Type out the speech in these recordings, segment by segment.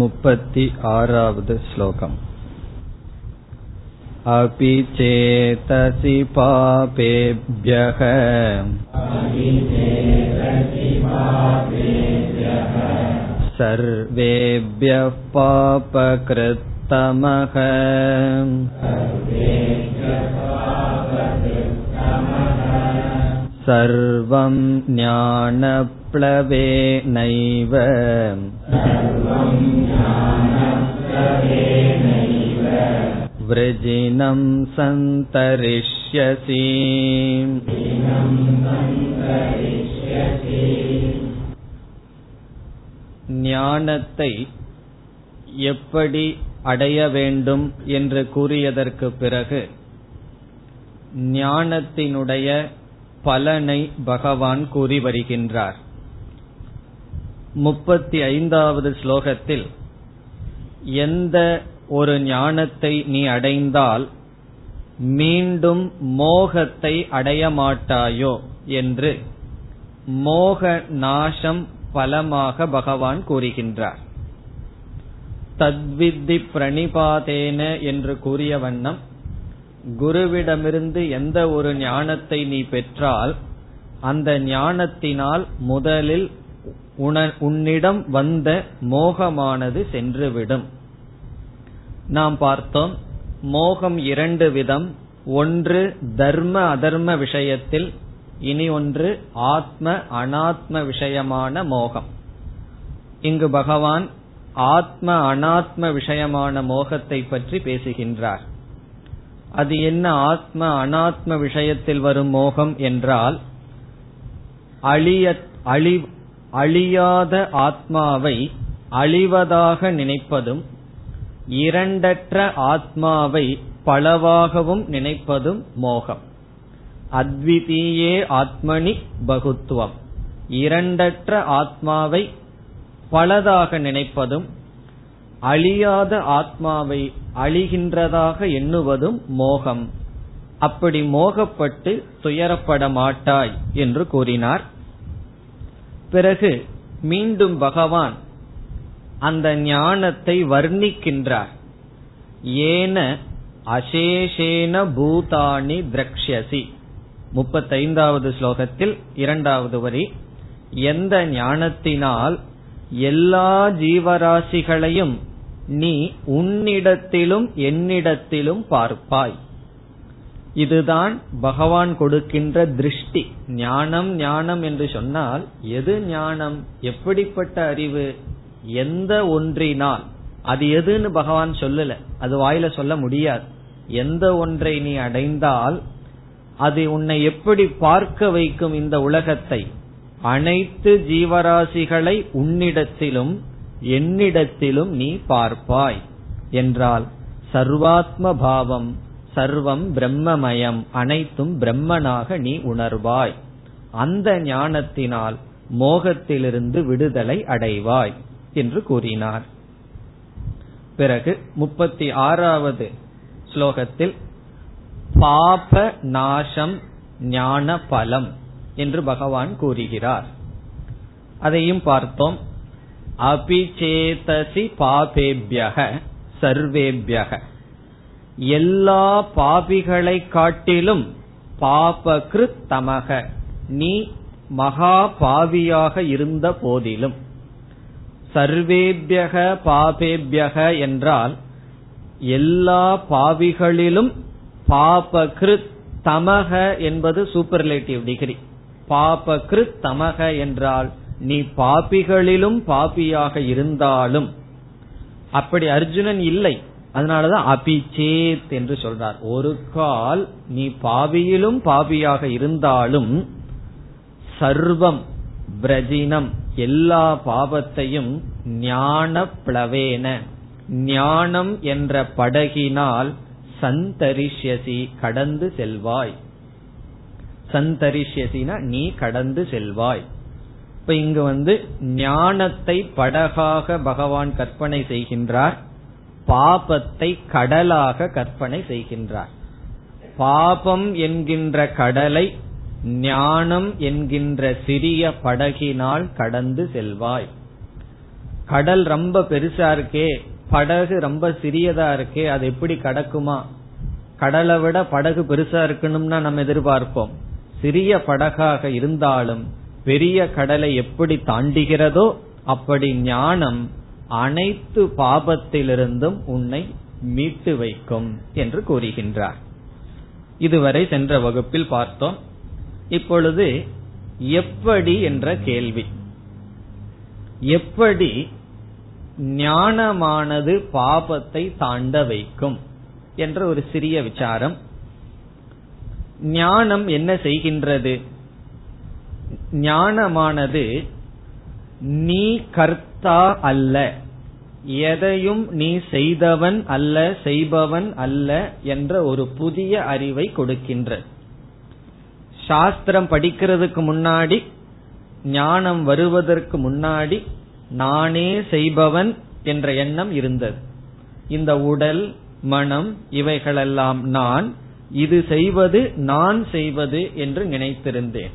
मुपति आरावद् श्लोकम् अपि चेतसि पापेभ्यः सर्वेभ्यः पापकृत्तमः सर्वं ज्ञानप्लवेनैव वृजिनं सन्तरिष्यसि ஞானத்தை எப்படி அடைய வேண்டும் என்று கூறியதற்கு பிறகு ஞானத்தினுடைய பலனை பகவான் கூறி வருகின்றார். முப்பத்தி ஐந்தாவது ஸ்லோகத்தில் எந்த ஒரு ஞானத்தை நீ அடைந்தால் மீண்டும் மோகத்தை அடைய மாட்டாயோ என்று மோக நாசம் பலமாக பகவான் கூறுகின்றார். தத்வித்தி பிரணிபாதேன என்று கூறிய வண்ணம் குருவிடமிருந்து எந்த ஒரு ஞானத்தை நீ பெற்றால் அந்த ஞானத்தினால் முதலில் உன்னிடம் வந்த மோகமானது சென்றுவிடும். நாம் பார்த்தோம் மோகம் இரண்டு விதம். ஒன்று தர்ம அதர்ம விஷயத்தில் இனி ஒன்று ஆத்ம அனாத்ம விஷயமான மோகம். இங்கு பகவான் ஆத்ம அனாத்ம விஷயமான மோகத்தை பற்றி பேசுகின்றார். அது என்ன ஆத்ம அனாத்ம விஷயத்தில் வரும் மோகம் என்றால் அழிய அழி அழியாத ஆத்மாவை அழிவதாக நினைப்பதும் இரண்டற்ற ஆத்மாவை பலவாகவும் நினைப்பதும் மோகம். அத்விதீயே ஆத்மனி பகுத்துவம். இரண்டற்ற ஆத்மாவை பலதாக நினைப்பதும் அழியாத ஆத்மாவை அழிகின்றதாக எண்ணுவதும் மோகம். அப்படி மோகப்பட்டு துயரப்பட மாட்டாய் என்று கூறினார். பிறகு மீண்டும் பகவான் அந்த ஞானத்தை வர்ணிக்கின்றார். ஏன அசேஷேன பூதானி திரக்ஷசி முப்பத்தைந்தாவது ஸ்லோகத்தில் இரண்டாவது வரி. எந்த ஞானத்தினால் எல்லா ஜீவராசிகளையும் நீ உன்னிடத்திலும் என்னிடத்திலும் பார்ப்பாய். இதுதான் பகவான் கொடுக்கின்ற திருஷ்டி. ஞானம் ஞானம் என்று சொன்னால் எது ஞானம்? எப்படிப்பட்ட அறிவு? எந்த ஒன்றினால்? அது எதுன்னு பகவான் சொல்லல. அது வாயில சொல்ல முடியாது. எந்த ஒன்றை நீ அடைந்தால் அது உன்னை எப்படி பார்க்க வைக்கும் இந்த உலகத்தை? அனைத்து ஜீவராசிகளை உன்னிடத்திலும் என்னிடத்திலும் நீ பார்ப்பாய். என்றால் சர்வாத்ம பாவம் சர்வம் பிரம்மமயம் அனைத்தும் பிரம்மனாக நீ உணர்வாய். அந்த ஞானத்தினால் மோகத்திலிருந்து விடுதலை அடைவாய் என்று கூறினார். பிறகு முப்பத்தி ஆறாவது ஸ்லோகத்தில் பாப நாசம் ஞான பலம் என்று பகவான் கூறுகிறார். அதையும் பார்த்தோம். அபிச்சேதசி பாபேபியக சர்வேபியக. எல்லா பாபிகளை காட்டிலும் பாபகிருத் தமக. நீ மகா பாவியாக இருந்த போதிலும். சர்வேபியக பாபேபியக என்றால் எல்லா பாவிகளிலும் பாபகிருத் தமக என்பது சூப்பர்லேட்டிவ் டிகிரி பாபகிருத் தமக என்றால் நீ பாபிகளிலும் பாபியாக இருந்தாலும் அப்படி அர்ஜுனன் இல்லை. அதனாலதான் அபிச்சேத் என்று சொல்றார். ஒரு கால் நீ பாவியிலும் பாபியாக இருந்தாலும் சர்வம் பிரஜினம் எல்லா பாவத்தையும் ஞான பிளவேன. ஞானம் என்ற படகினால் சந்தரிஷ்யசி கடந்து செல்வாய். சந்தரிஷ்யசினா நீ கடந்து செல்வாய். இப்ப இங்கு வந்து ஞானத்தை படகாக பகவான் கற்பனை செய்கின்றார் பாபத்தை கடலாக கற்பனை செய்கின்றார். பாபம் என்கின்ற கடலை ஞானம் என்கின்ற சிறிய படகினால் கடந்து செல்வாய். கடல் ரொம்ப பெருசா இருக்கே படகு ரொம்ப சிறியதா இருக்கே அது எப்படி கடக்குமா? கடலை விட படகு பெருசா இருக்கணும்னா நம்ம எதிர்பார்ப்போம். சிறிய படகாக இருந்தாலும் பெரிய கடலை எப்படி தாண்டுகிறதோ அப்படி ஞானம் அனைத்து பாபத்திலிருந்தும் உன்னை மீட்டு வைக்கும் என்று கூறுகின்றார். இதுவரை சென்ற வகுப்பில் பார்த்தோம். இப்பொழுது எப்படி என்ற கேள்வி. எப்படி ஞானமானது பாபத்தை தாண்ட வைக்கும் என்ற ஒரு சிறிய விசாரம். ஞானம் என்ன செய்கின்றது? ஞானமானது நீ கர்த்தா அல்ல. எதையும் நீ செய்தவன் அல்ல செய்பவன் அல்ல என்ற ஒரு புதிய அறிவை கொடுக்கின்ற. சாஸ்திரம் படிக்கிறதுக்கு முன்னாடி ஞானம் வருவதற்கு முன்னாடி நானே செய்பவன் என்ற எண்ணம் இருந்தது. இந்த உடல் மனம் இவைகளெல்லாம் நான் இது செய்வது நான் செய்வது என்று நினைத்திருந்தேன்.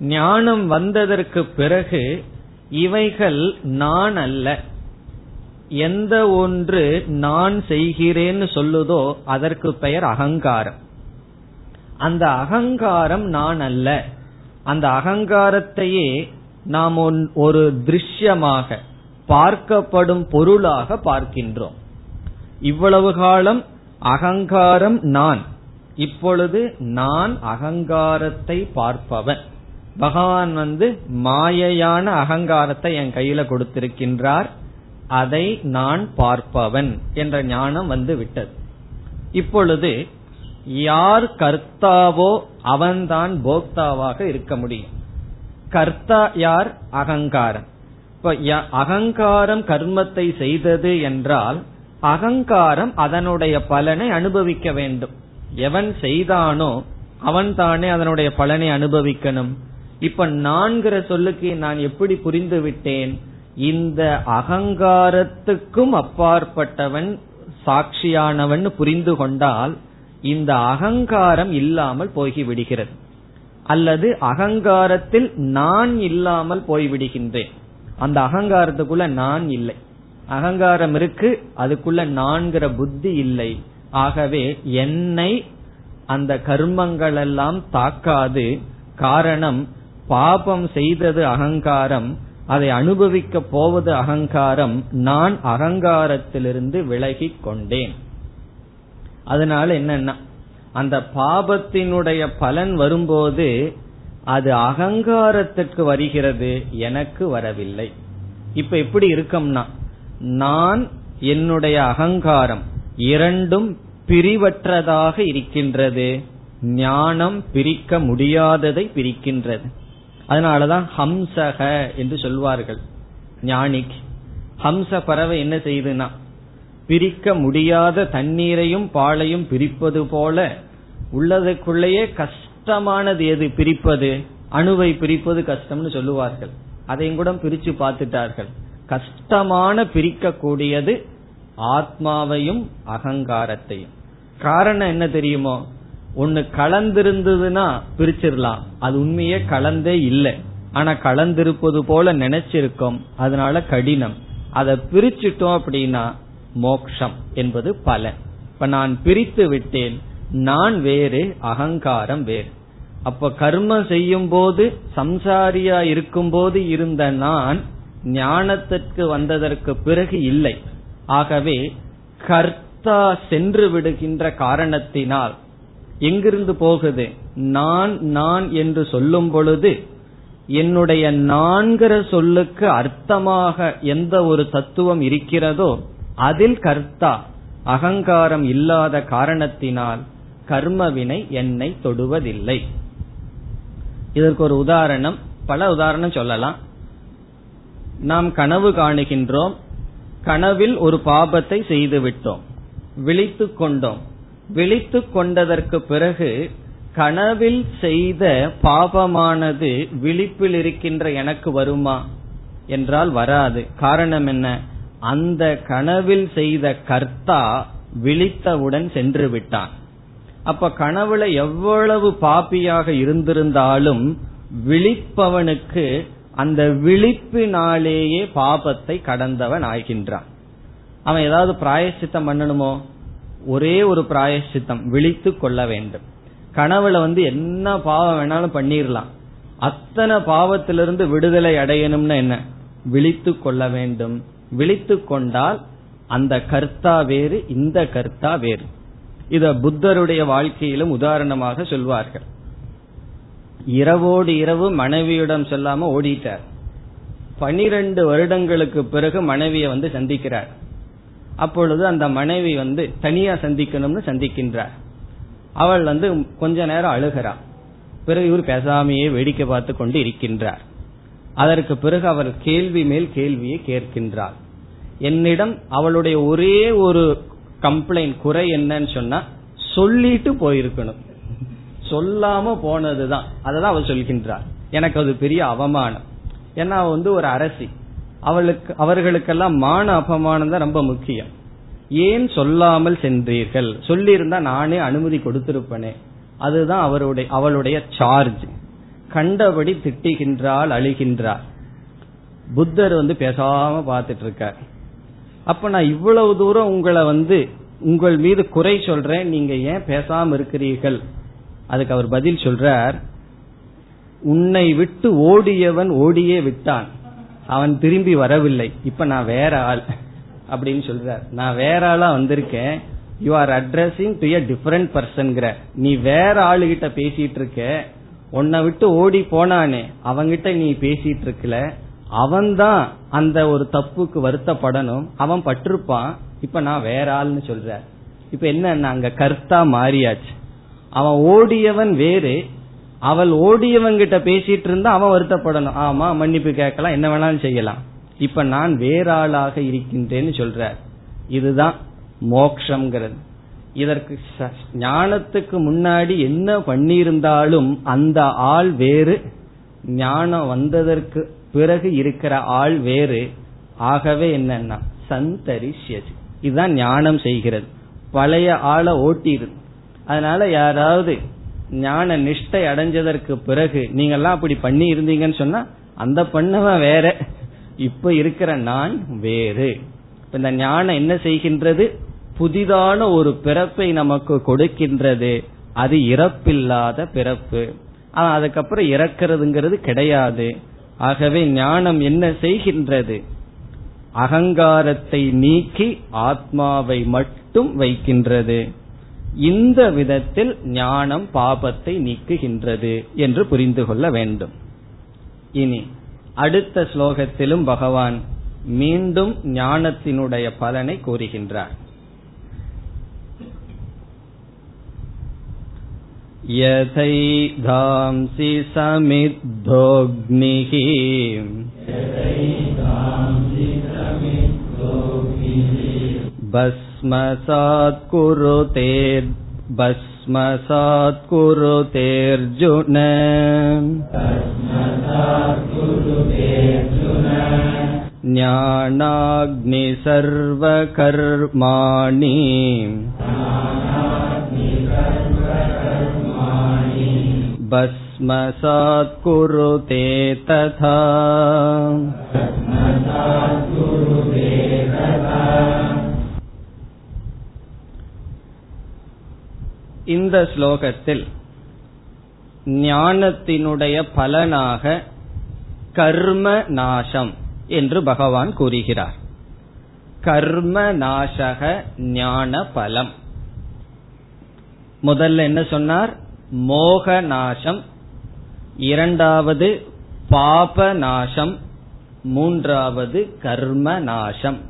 ஞானம் வந்ததற்கு பிறகு இவைகள் நான் அல்ல. எந்த ஒன்று நான் செய்கிறேன்னு சொல்லுதோ அதற்கு பெயர் அகங்காரம். அந்த அகங்காரம் நான் அல்ல. அந்த அகங்காரத்தையே நாம் ஒரு திருஷ்யமாக பார்க்கப்படும் பொருளாக பார்க்கின்றோம். இவ்வளவு காலம் அகங்காரம் நான். இப்பொழுது நான் அகங்காரத்தை பார்ப்பவன். பகவான் வந்து மாயையான அகங்காரத்தை என் கையில கொடுத்திருக்கின்றார். அதை நான் பார்ப்பவன் என்ற ஞானம் வந்து விட்டது. இப்பொழுது யார் கர்த்தாவோ அவன்தான் போக்தாவாக இருக்க முடியும். கர்த்தா யார்? அகங்காரம். இப்ப அகங்காரம் கர்மத்தை செய்தது என்றால் அகங்காரம் அதனுடைய பலனை அனுபவிக்க வேண்டும். எவன் செய்தானோ அவன் தானே அதனுடைய பலனை அனுபவிக்கணும். இப்ப நான்கிற சொல்லுக்கு நான் எப்படி புரிந்து விட்டேன்? இந்த அகங்காரத்துக்கும் அப்பாற்பட்டவன் சாட்சியானவன் புரிந்து கொண்டால் இந்த அகங்காரம் இல்லாமல் போய்விடுகிறது. அல்லது அகங்காரத்தில் நான் இல்லாமல் போய்விடுகின்றேன். அந்த அகங்காரத்துக்குள்ள நான் இல்லை. அகங்காரம் இருக்கு அதுக்குள்ள நான்கிற புத்தி இல்லை. ஆகவே என்னை அந்த கர்மங்கள் எல்லாம் தாக்காது. காரணம் பாபம் செய்தது அகங்காரம் அதை அனுபவிக்க போவது அகங்காரம் நான் அகங்காரத்திலிருந்து விலகி கொண்டேன். அதனால என்னன்னா அந்த பாபத்தினுடைய பலன் வரும்போது அது அகங்காரத்திற்கு வருகிறது எனக்கு வரவில்லை. இப்ப எப்படி இருக்கம்னா நான் என்னுடைய அகங்காரம் இரண்டும் பிரிவற்றதாக இருக்கின்றது ஞானம் பிரிக்க முடியாததை பிரிக்கின்றது. அதனாலதான் ஹம்சக என்று சொல்வார்கள். ஞானிக். ஹம்ச பறவை என்ன செய்யுதுன்னா பிரிக்க முடியாத தண்ணீரையும் பாலையும் பிரிப்பது போல உள்ளதுக்குள்ளேயே கஷ்டமானது எது பிரிப்பது? அணுவை பிரிப்பது கஷ்டம்னு சொல்லுவார்கள். அதையும் கூட பிரிச்சு பார்த்துட்டார்கள். கஷ்டமான பிரிக்கக்கூடியது ஆத்மாவையும் அகங்காரத்தையும். காரணம் என்ன தெரியுமோ? ஒன்னு கலந்திருந்ததுன்னா பிரிச்சிடலாம். அது உண்மையே கலந்தே இல்லை. ஆனா கலந்திருப்பது போல நினைச்சிருக்கோம். அதனால கடினம். அதை பிரிச்சுட்டோம் அப்படின்னா மோக்ஷம் என்பது பலன் இப்ப நான் பிரித்து விட்டேன். நான் வேறு அகங்காரம் வேறு. அப்ப கர்மம் செய்யும் போது சம்சாரியா இருக்கும் போது இருந்த நான் ஞானத்திற்கு வந்ததற்கு பிறகு இல்லை. ஆகவே கர்த்தா சென்று விடுகின்ற காரணத்தினால் எங்கிருந்து போகுது? நான் நான் என்று சொல்லும் பொழுது என்னுடைய நான்கிற சொல்லுக்கு அர்த்தமாக எந்த ஒரு தத்துவம் இருக்கிறதோ அதில் கர்த்தா அகங்காரம் இல்லாத காரணத்தினால் கர்மவினை என்னை தொடுவதில்லை. இதற்கு ஒரு உதாரணம் பல உதாரணம் சொல்லலாம். நாம் கனவு காணுகின்றோம் கனவில் ஒரு பாபத்தை செய்து விட்டோம் விழித்துக் கொண்டோம். விழித்து கொண்டதற்கு பிறகு கனவில் செய்த பாபமானது விழிப்பில் இருக்கின்ற எனக்கு வருமா என்றால் வராது. காரணம் என்ன? அந்த கனவில் செய்த கர்த்தா விழித்தவுடன் சென்று விட்டான். அப்ப கனவுல எவ்வளவு பாப்பியாக இருந்திருந்தாலும் விழிப்பவனுக்கு அந்த விழிப்பினாலேயே பாபத்தை கடந்தவன் ஆகின்றான். அவன் ஏதாவது பிராயசித்தம் பண்ணணுமோ? ஒரே ஒரு பிராயசித்தம் விழித்து கொள்ள வேண்டும். கனவுல வந்து என்ன பாவம் வேணாலும் பண்ணிடலாம் அத்தனை பாவத்திலிருந்து விடுதலை அடையணும்னு என்ன? விழித்து கொள்ள வேண்டும். விழித்து கொண்டால் அந்த கர்த்தா வேறு இந்த கர்த்தா வேறு. இத புத்தருடைய வாழ்க்கையிலும் உதாரணமாக சொல்வார்கள். இரவோடு இரவு மனைவியிடம் சொல்லாம ஓடிட்டார். பனிரெண்டு வருடங்களுக்கு பிறகு மனைவியை வந்து சந்திக்கிறார். அப்பொழுது அந்த மனைவி வந்து தனியா சந்திக்கணும்னு சந்திக்கின்றார். அவள் வந்து கொஞ்ச நேரம் அழுகிறார் பிறகு இவர் பேசாமையே வேடிக்கை பார்த்து கொண்டு இருக்கின்றார். அதற்கு பிறகு அவர் கேள்வி மேல் கேள்வியை கேட்கின்றார். என்னிடம் அவளுடைய ஒரே ஒரு கம்ப்ளைண்ட் குறை என்னன்னு சொன்னா சொல்லிட்டு போயிருக்கணும். சொல்லாம போனதுதான். அததான் அவள் சொல்கின்றார். எனக்கு அது பெரிய அவமானம். ஏன்னா வந்து ஒரு அரசி. அவளுக்கு அவர்களுக்கெல்லாம் மான அபமானம் தான் ரொம்ப முக்கியம். ஏன் சொல்லாமல் சென்றீர்கள்? சொல்லியிருந்தா நானே அனுமதி கொடுத்திருப்பனே. அதுதான் அவருடைய அவளுடைய சார்ஜ் கண்டபடி திட்டுகின்றாள் அழுகின்றார் புத்தர் வந்து பேசாம பார்த்துட்டு இருக்கார் அப்ப நான் இவ்வளவு தூரம் உங்களை வந்து உங்கள் மீது குறை சொல்றேன் நீங்க ஏன் பேசாம இருக்கிறீர்கள்? அதுக்கு அவர் பதில் சொல்றார் உன்னை விட்டு ஓடியவன் ஓடியே விட்டான். அவன் திரும்பி வரவில்லை. இப்ப நான் வேற ஆள். அப்படின்னு சொல்றார். நான் வேற ஆளா வந்திருக்கேன். You are addressing to a different பர்சன்கிற நீ வேற ஆளுகிட்ட பேசிட்டு இருக்க உன்னை விட்டு ஓடி போனானே. அவங்கிட்ட நீ பேசிட்டு இருக்கல அவன்தான் அந்த ஒரு தப்புக்கு வருத்தப்படணும். அவன் பட்டிருப்பான். இப்ப நான் வேற ஆள்னு சொல்ற இப்ப என்ன அங்க கர்த்தா மாறியாச்சு. அவன் ஓடியவன் வேறு. அவள் ஓடியவங்கிட்ட பேசிட்டு இருந்தா அவன் வருத்தப்படணும். ஆமா மன்னிப்பு கேட்கலாம் என்ன வேணாலும் செய்யலாம். இப்ப நான் வேற ஆளாக இருக்கின்றேன்னு சொல்ற இதுதான் மோக்ஷங்கிறது. இதற்கு ஞானத்துக்கு முன்னாடி என்ன பண்ணியிருந்தாலும் அந்த ஆள் வேறு ஞானம் வந்ததற்கு பிறகு இருக்கிற ஆள் வேறு. ஆகவே என்னன்னா சந்தரிஷ்யது. இதுதான் ஞானம் செய்கிறது. பழைய ஆளை ஓட்டியிருது அதனால யாராவது ஞான நிஷ்டை அடைஞ்சதற்கு பிறகு நீங்கெல்லாம் அப்படி பண்ணி இருந்தீங்கன்னு சொன்னா அந்த பண்ணவன் வேற. இப்ப இருக்கிற நான் வேறு. இந்த ஞானம் என்ன செய்கின்றது? புதிதான ஒரு பிறப்பை நமக்கு கொடுக்கின்றது. அது இறப்பில்லாத பிறப்பு. அதுக்கப்புறம் இறக்கிறதுங்கிறது கிடையாது. ஆகவே ஞானம் என்ன செய்கின்றது? அகங்காரத்தை நீக்கி ஆத்மாவை மட்டும் வைக்கின்றது. இந்த விதத்தில் ஞானம் பாபத்தை நீக்குகின்றது என்று புரிந்து கொள்ள வேண்டும் இனி அடுத்த ஸ்லோகத்திலும் பகவான் மீண்டும் ஞானத்தினுடைய பலனை கூறுகின்றார் यथैधांसि समिद्धोऽग्निः भस्मसात् त्कुरुते भस्मसात्कुरुतेऽर्जुन ज्ञानाग्नि सर्वकर्माणि भस्मसात्कुरुते तथा। இந்த ஸ்லோகத்தில் ஞானத்தினுடைய பலனாக கர்ம நாசம் என்று பகவான் கூறுகிறார். கர்ம நாசக ஞான பலம். முதல்ல என்ன சொன்னார்? மோக நாசம். இரண்டாவது பாப நாசம். மூன்றாவது கர்ம நாசம்.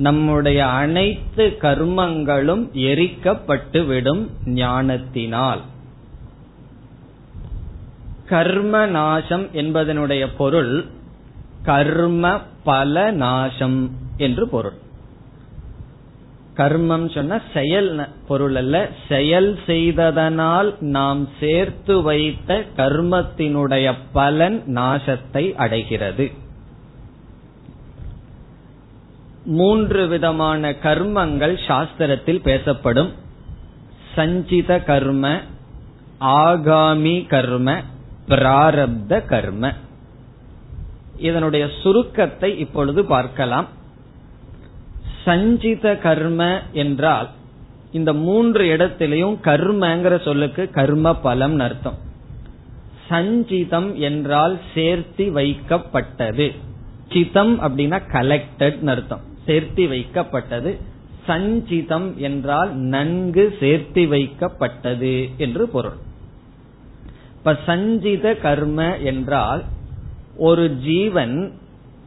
நம்முடைய அனைத்து கர்மங்களும் எரிக்கப்பட்டுவிடும் ஞானத்தினால். கர்ம நாசம் என்பதனுடைய பொருள் கர்ம பல நாசம் என்று பொருள். கர்மம் சொன்ன செயல் பொருள் அல்ல செயல் செய்ததனால் நாம் சேர்த்து வைத்த கர்மத்தினுடைய பலன் நாசத்தை அடைகிறது. மூன்று விதமான கர்மங்கள் சாஸ்திரத்தில் பேசப்படும். சஞ்சித கர்ம ஆகாமி கர்ம பிராரப்த கர்ம. இதனுடைய சுருக்கத்தை இப்பொழுது பார்க்கலாம். சஞ்சித கர்ம என்றால் இந்த மூன்று இடத்திலையும் கர்மங்கிற சொல்லுக்கு கர்ம பலம் அர்த்தம். சஞ்சிதம் என்றால் சேர்த்தி வைக்கப்பட்டது. சிதம் அப்படின்னா கலெக்டட் அர்த்தம். சேர்த்தி வைக்கப்பட்டது. சஞ்சிதம் என்றால் நன்கு சேர்த்தி வைக்கப்பட்டது என்று பொருள். இப்ப சஞ்சித கர்ம என்றால் ஒரு ஜீவன்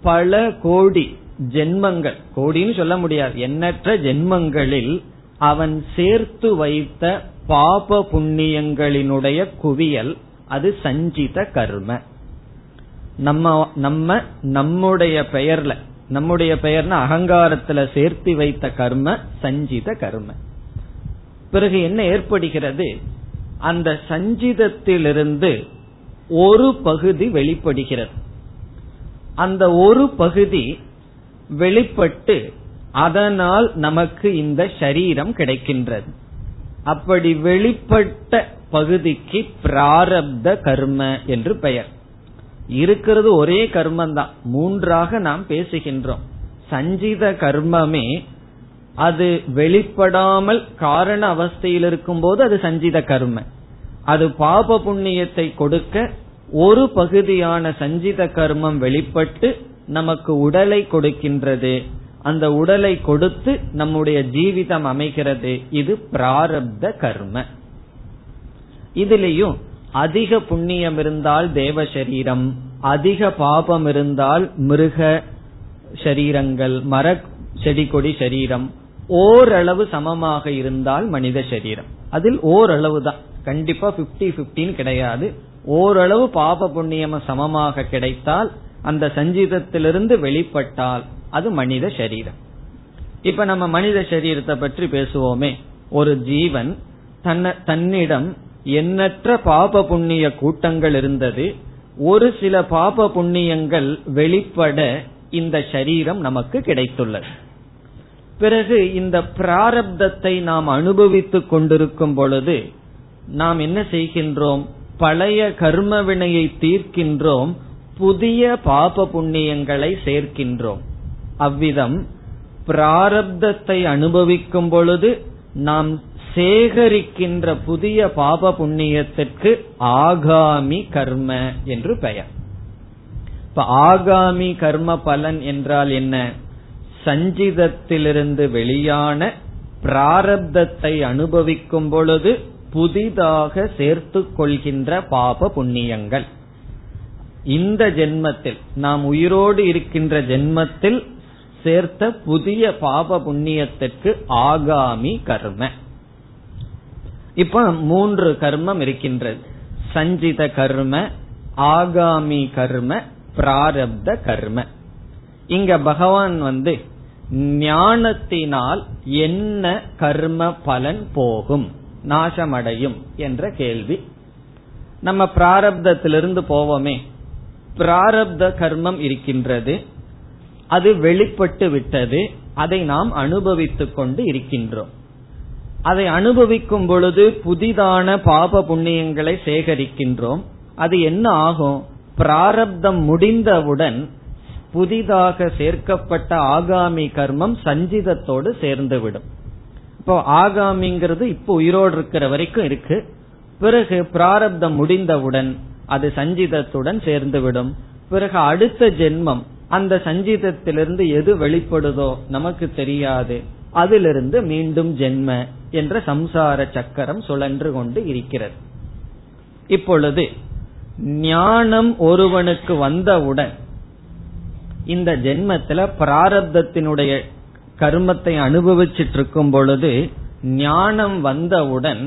பல கோடி ஜென்மங்கள் கோடின்னு சொல்ல முடியாது எண்ணற்ற ஜென்மங்களில் அவன் சேர்த்து வைத்த பாப புண்ணியங்களினுடைய குவியல் அது சஞ்சித கர்ம. நம்ம நம்ம நம்முடைய பெயர்ல நம்முடைய பெயர்னா அகங்காரத்துல சேர்த்து வைத்த கர்ம சஞ்சித கர்ம. பிறகு என்ன ஏற்படுகிறது? அந்த சஞ்சிதத்திலிருந்து ஒரு பகுதி வெளிப்படுகிறது. அந்த ஒரு பகுதி வெளிப்பட்டு அதனால் நமக்கு இந்த சரீரம் கிடைக்கின்றது. அப்படி வெளிப்பட்ட பகுதிக்கு பிராரப்த கர்ம என்று பெயர். இருக்கிறது ஒரே கர்மம் தான் மூன்றாக நாம் பேசுகின்றோம். சஞ்சித கர்மமே அது வெளிப்படாமல் காரண அவஸ்தையில் இருக்கும் போது அது சஞ்சித கர்ம. அது பாப புண்ணியத்தை கொடுக்க ஒரு பகுதியான சஞ்சித கர்மம் வெளிப்பட்டு நமக்கு உடலை கொடுக்கின்றது. அந்த உடலை கொடுத்து நம்முடைய ஜீவிதம் அமைகிறது. இது பிராரப்த கர்ம. இதுலேயும் அதிக புண்ணியம் இருந்தால் தேவ சரீரம் அதிக பாபம் இருந்தால் மிருக சரீரங்கள் மர செடி கொடி சரீரம் ஓரளவு சமமாக இருந்தால் மனித சரீரம். அதில் ஓரளவு தான். கண்டிப்பா பிப்டி பிப்டின்னு கிடையாது. ஓரளவு பாப புண்ணியம் சமமாக கிடைத்தால் அந்த சஞ்சீதத்திலிருந்து வெளிப்பட்டால் அது மனித சரீரம். இப்ப நம்ம மனித சரீரத்தை பற்றி பேசுவோமே. ஒரு ஜீவன் தன்னிடம் எண்ணற்ற பாப புண்ணிய கூட்டங்கள் இருந்தது. ஒரு சில பாப புண்ணியங்கள் வெளிப்பட இந்த சரீரம் நமக்கு கிடைத்துள்ளது. பிறகு இந்த பிராரப்தத்தை நாம் அனுபவித்துக் கொண்டிருக்கும் பொழுது நாம் என்ன செய்கின்றோம்? பழைய கர்ம வினையை தீர்க்கின்றோம். புதிய பாப புண்ணியங்களை சேர்க்கின்றோம். அவ்விதம் பிராரப்தத்தை அனுபவிக்கும் பொழுது நாம் சேகரிக்கின்ற புதிய பாப புண்ணியத்திற்கு ஆகாமி கர்ம என்று பெயர். இப்ப ஆகாமி கர்ம பலன் என்றால் என்ன? சஞ்சிதத்திலிருந்து வெளியான பிராரப்தத்தை அனுபவிக்கும் பொழுது புதிதாக சேர்த்து கொள்கின்ற பாப புண்ணியங்கள். இந்த ஜென்மத்தில் நாம் உயிரோடு இருக்கின்ற ஜென்மத்தில் சேர்த்த புதிய பாப புண்ணியத்திற்கு ஆகாமி கர்ம. இப்ப மூன்று கர்மம் இருக்கின்றது. சஞ்சித கர்ம ஆகாமி கர்ம பிராரப்த கர்ம. இங்க பகவான் வந்து ஞானத்தினால் என்ன கர்ம பலன் போகும்? நாசமடையும் என்ற கேள்வி. நம்ம பிராரப்தத்திலிருந்து போவோமே. பிராரப்த கர்மம் இருக்கின்றது. அது வெளிப்பட்டு விட்டது. அதை நாம் அனுபவித்துக் கொண்டு இருக்கின்றோம். அதை அனுபவிக்கும் பொழுது புதிதான பாப புண்ணியங்களை சேகரிக்கின்றோம். அது என்ன ஆகும்? பிராரப்தம் முடிந்தவுடன் புதிதாக சேர்க்கப்பட்ட ஆகாமி கர்மம் சஞ்சிதத்தோடு சேர்ந்துவிடும். இப்போ ஆகாமிங்கிறது இப்போ உயிரோடு இருக்கிற வரைக்கும் இருக்கு. பிறகு பிராரப்தம் முடிந்தவுடன் அது சஞ்சிதத்துடன் சேர்ந்துவிடும். பிறகு அடுத்த ஜென்மம் அந்த சஞ்சிதத்திலிருந்து எது வெளிப்படுதோ நமக்கு தெரியாது. அதிலிருந்து மீண்டும் ஜென்ம. என்ற சம்சார சக்கரம் சுழன்று கொண்டு இருக்கிறது. இப்பொழுது ஞானம் ஒருவனுக்கு வந்தவுடன் இந்த ஜென்மத்துல பிராரப்தத்தினுடைய கர்மத்தை அனுபவிச்சிட்டு இருக்கும் பொழுது ஞானம் வந்தவுடன்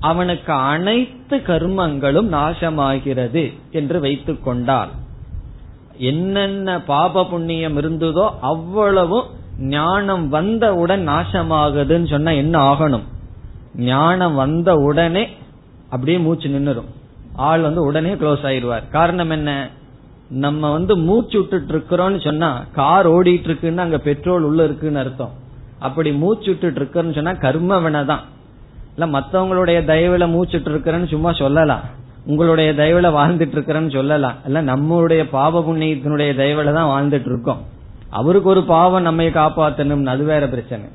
அவனுக்கு அனைத்து கர்மங்களும் நாசமாகிறது என்று வைத்துக் கொண்டால் என்னென்ன பாப புண்ணியம் இருந்ததோ அவ்வளவும் ஞானம் வந்தவுடன் நாசமாகுதுன்னு சொன்னா என்ன ஆகணும்? ஞானம் வந்த உடனே அப்படியே மூச்சு நின்னுரும். ஆள் வந்து உடனே க்ளோஸ் ஆயிடுவார். காரணம் என்ன? நம்ம வந்து மூச்சு விட்டுட்டு இருக்கிறோம்னு சொன்னா கார் ஓடிட்டு இருக்குன்னு அங்க பெட்ரோல் உள்ள இருக்குன்னு அர்த்தம். அப்படி மூச்சு விட்டுட்டு இருக்கிறோம்னு சொன்னா கர்ம வினதான் இல்ல மத்தவங்களுடைய தயவுல மூச்சுட்டு இருக்கிறேன்னு சும்மா சொல்லலாம். உங்களுடைய தயவுல வாழ்ந்துட்டு இருக்கிறேன்னு சொல்லலாம். இல்ல நம்மளுடைய பாவ புண்ணியத்தினுடைய தயவுல தான் வாழ்ந்துட்டு இருக்கோம் அவருக்கு ஒரு பாவம் நம்மை காப்பாத்தணும் அது வேற பிரச்சனை.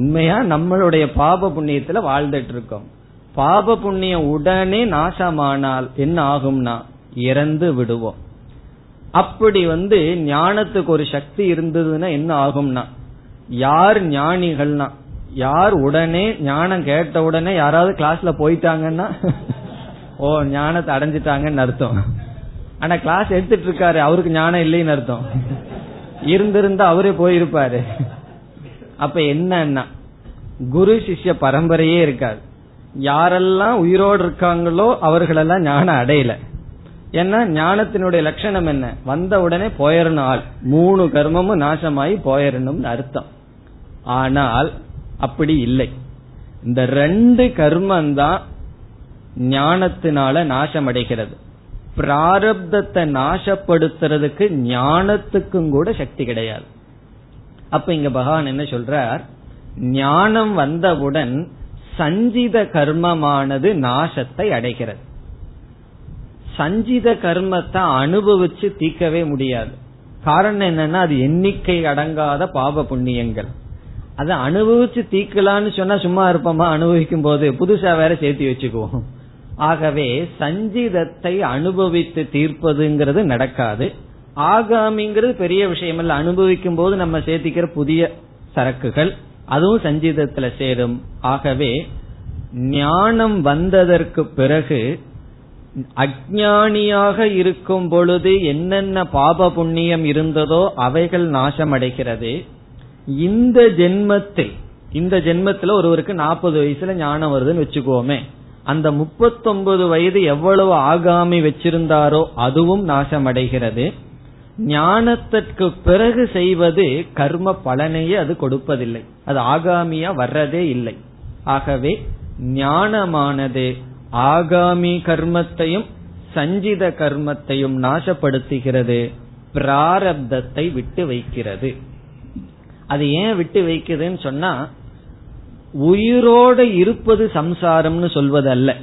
உண்மையா நம்மளுடைய பாப புண்ணியத்துல வாழ்ந்துட்டு இருக்கோம். பாப புண்ணியம் உடனே நாசமானால் என்ன ஆகும்னா இறந்து விடுவோம். அப்படி வந்து ஞானத்துக்கு ஒரு சக்தி இருந்ததுன்னா என்ன ஆகும்னா யார் ஞானிகள்னா யார் உடனே ஞானம் கேட்ட உடனே யாராவது கிளாஸ்ல போயிட்டாங்கன்னா ஓ ஞானத்தை அடைஞ்சிட்டாங்கன்னு அர்த்தம். ஆனா கிளாஸ் எடுத்துட்டு இருக்காரு அவருக்கு ஞானம் இல்லைன்னு அர்த்தம். இருந்திருந்தா அவரே போயிருப்பாரு. அப்ப என்னன்னா குரு சிஷ்ய பரம்பரையே இருக்காது. யாரெல்லாம் உயிரோடு இருக்காங்களோ அவர்களெல்லாம் ஞானம் அடையல. ஏன்னா ஞானத்தினுடைய லட்சணம் என்ன? வந்த உடனே போயிடணும் ஆள். மூணு கர்மமும் நாசமாயி போயிடணும்னு அர்த்தம். ஆனால் அப்படி இல்லை. இந்த ரெண்டு கர்மம் தான் ஞானத்தினால நாசமடைகிறது. பிராரப்தத்தை நாசப்படுத்துறதுக்கு ஞானத்துக்கும் கூட சக்தி கிடையாது. அப்ப இங்க பகவான் என்ன சொல்றார்? ஞானம் வந்தவுடன் சஞ்சித கர்மமானது நாசத்தை அடைகிறது. சஞ்சித கர்மத்தை அனுபவிச்சு தீக்கவே முடியாது. காரணம் என்னன்னா அது எண்ணிக்கை அடங்காத பாவ புண்ணியங்கள். அதை அனுபவிச்சு தீக்கலான்னு சொன்னா சும்மா இருப்போமா? அனுபவிக்கும் போது புதுசா வேற சேர்த்து வச்சுக்குவோம். ஆகவே சஞ்சிதத்தை அனுபவித்து தீர்ப்பதுங்கிறது நடக்காது. ஆகாமிங்கிறது பெரிய விஷயம் இல்ல. அனுபவிக்கும் போது நம்ம சேர்த்திக்கிற புதிய சரக்குகள் அதுவும் சஞ்சிதத்துல சேரும். ஆகவே ஞானம் வந்ததற்கு பிறகு அஜானியாக இருக்கும் பொழுது என்னென்ன பாப புண்ணியம் இருந்ததோ அவைகள் நாசமடைகிறது. இந்த ஜென்மத்தில் இந்த ஜென்மத்துல ஒருவருக்கு நாற்பது வயசுல ஞானம் வருதுன்னு வச்சுக்கோமே. அந்த முப்பத்தொன்பது வயது எவ்வளவு ஆகாமி வச்சிருந்தாரோ அதுவும் நாசமடைகிறது. ஞானத்திற்கு பிறகு செய்வது கர்ம பலனையே அது கொடுப்பதில்லை. அது ஆகாமியா வர்றதே இல்லை. ஆகவே ஞானமானது ஆகாமி கர்மத்தையும் சஞ்சித கர்மத்தையும் நாசப்படுத்துகிறது பிராரப்தத்தை விட்டு வைக்கிறது. அது ஏன் விட்டு வைக்குதுன்னு சொன்னா உயிரோட இருப்பது சம்சாரம்னு சொல்வதல்ல.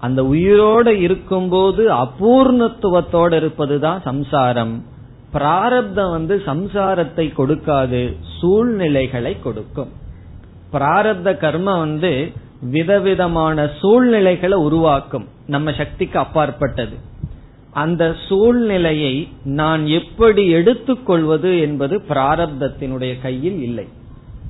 அந்த உயிரோட இருக்கும்போது அபூர்ணத்துவத்தோடு இருப்பதுதான் சம்சாரம். பிராரப்தம் வந்து சம்சாரத்தை கொடுக்காது சூழ்நிலைகளை கொடுக்கும். பிராரப்த கர்மம் வந்து விதவிதமான சூழ்நிலைகளை உருவாக்கும். நம்ம சக்திக்கு அப்பாற்பட்டது. அந்த சூழ்நிலையை நான் எப்படி எடுத்துக்கொள்வது என்பது பிராரப்தத்தினுடைய கையில் இல்லை.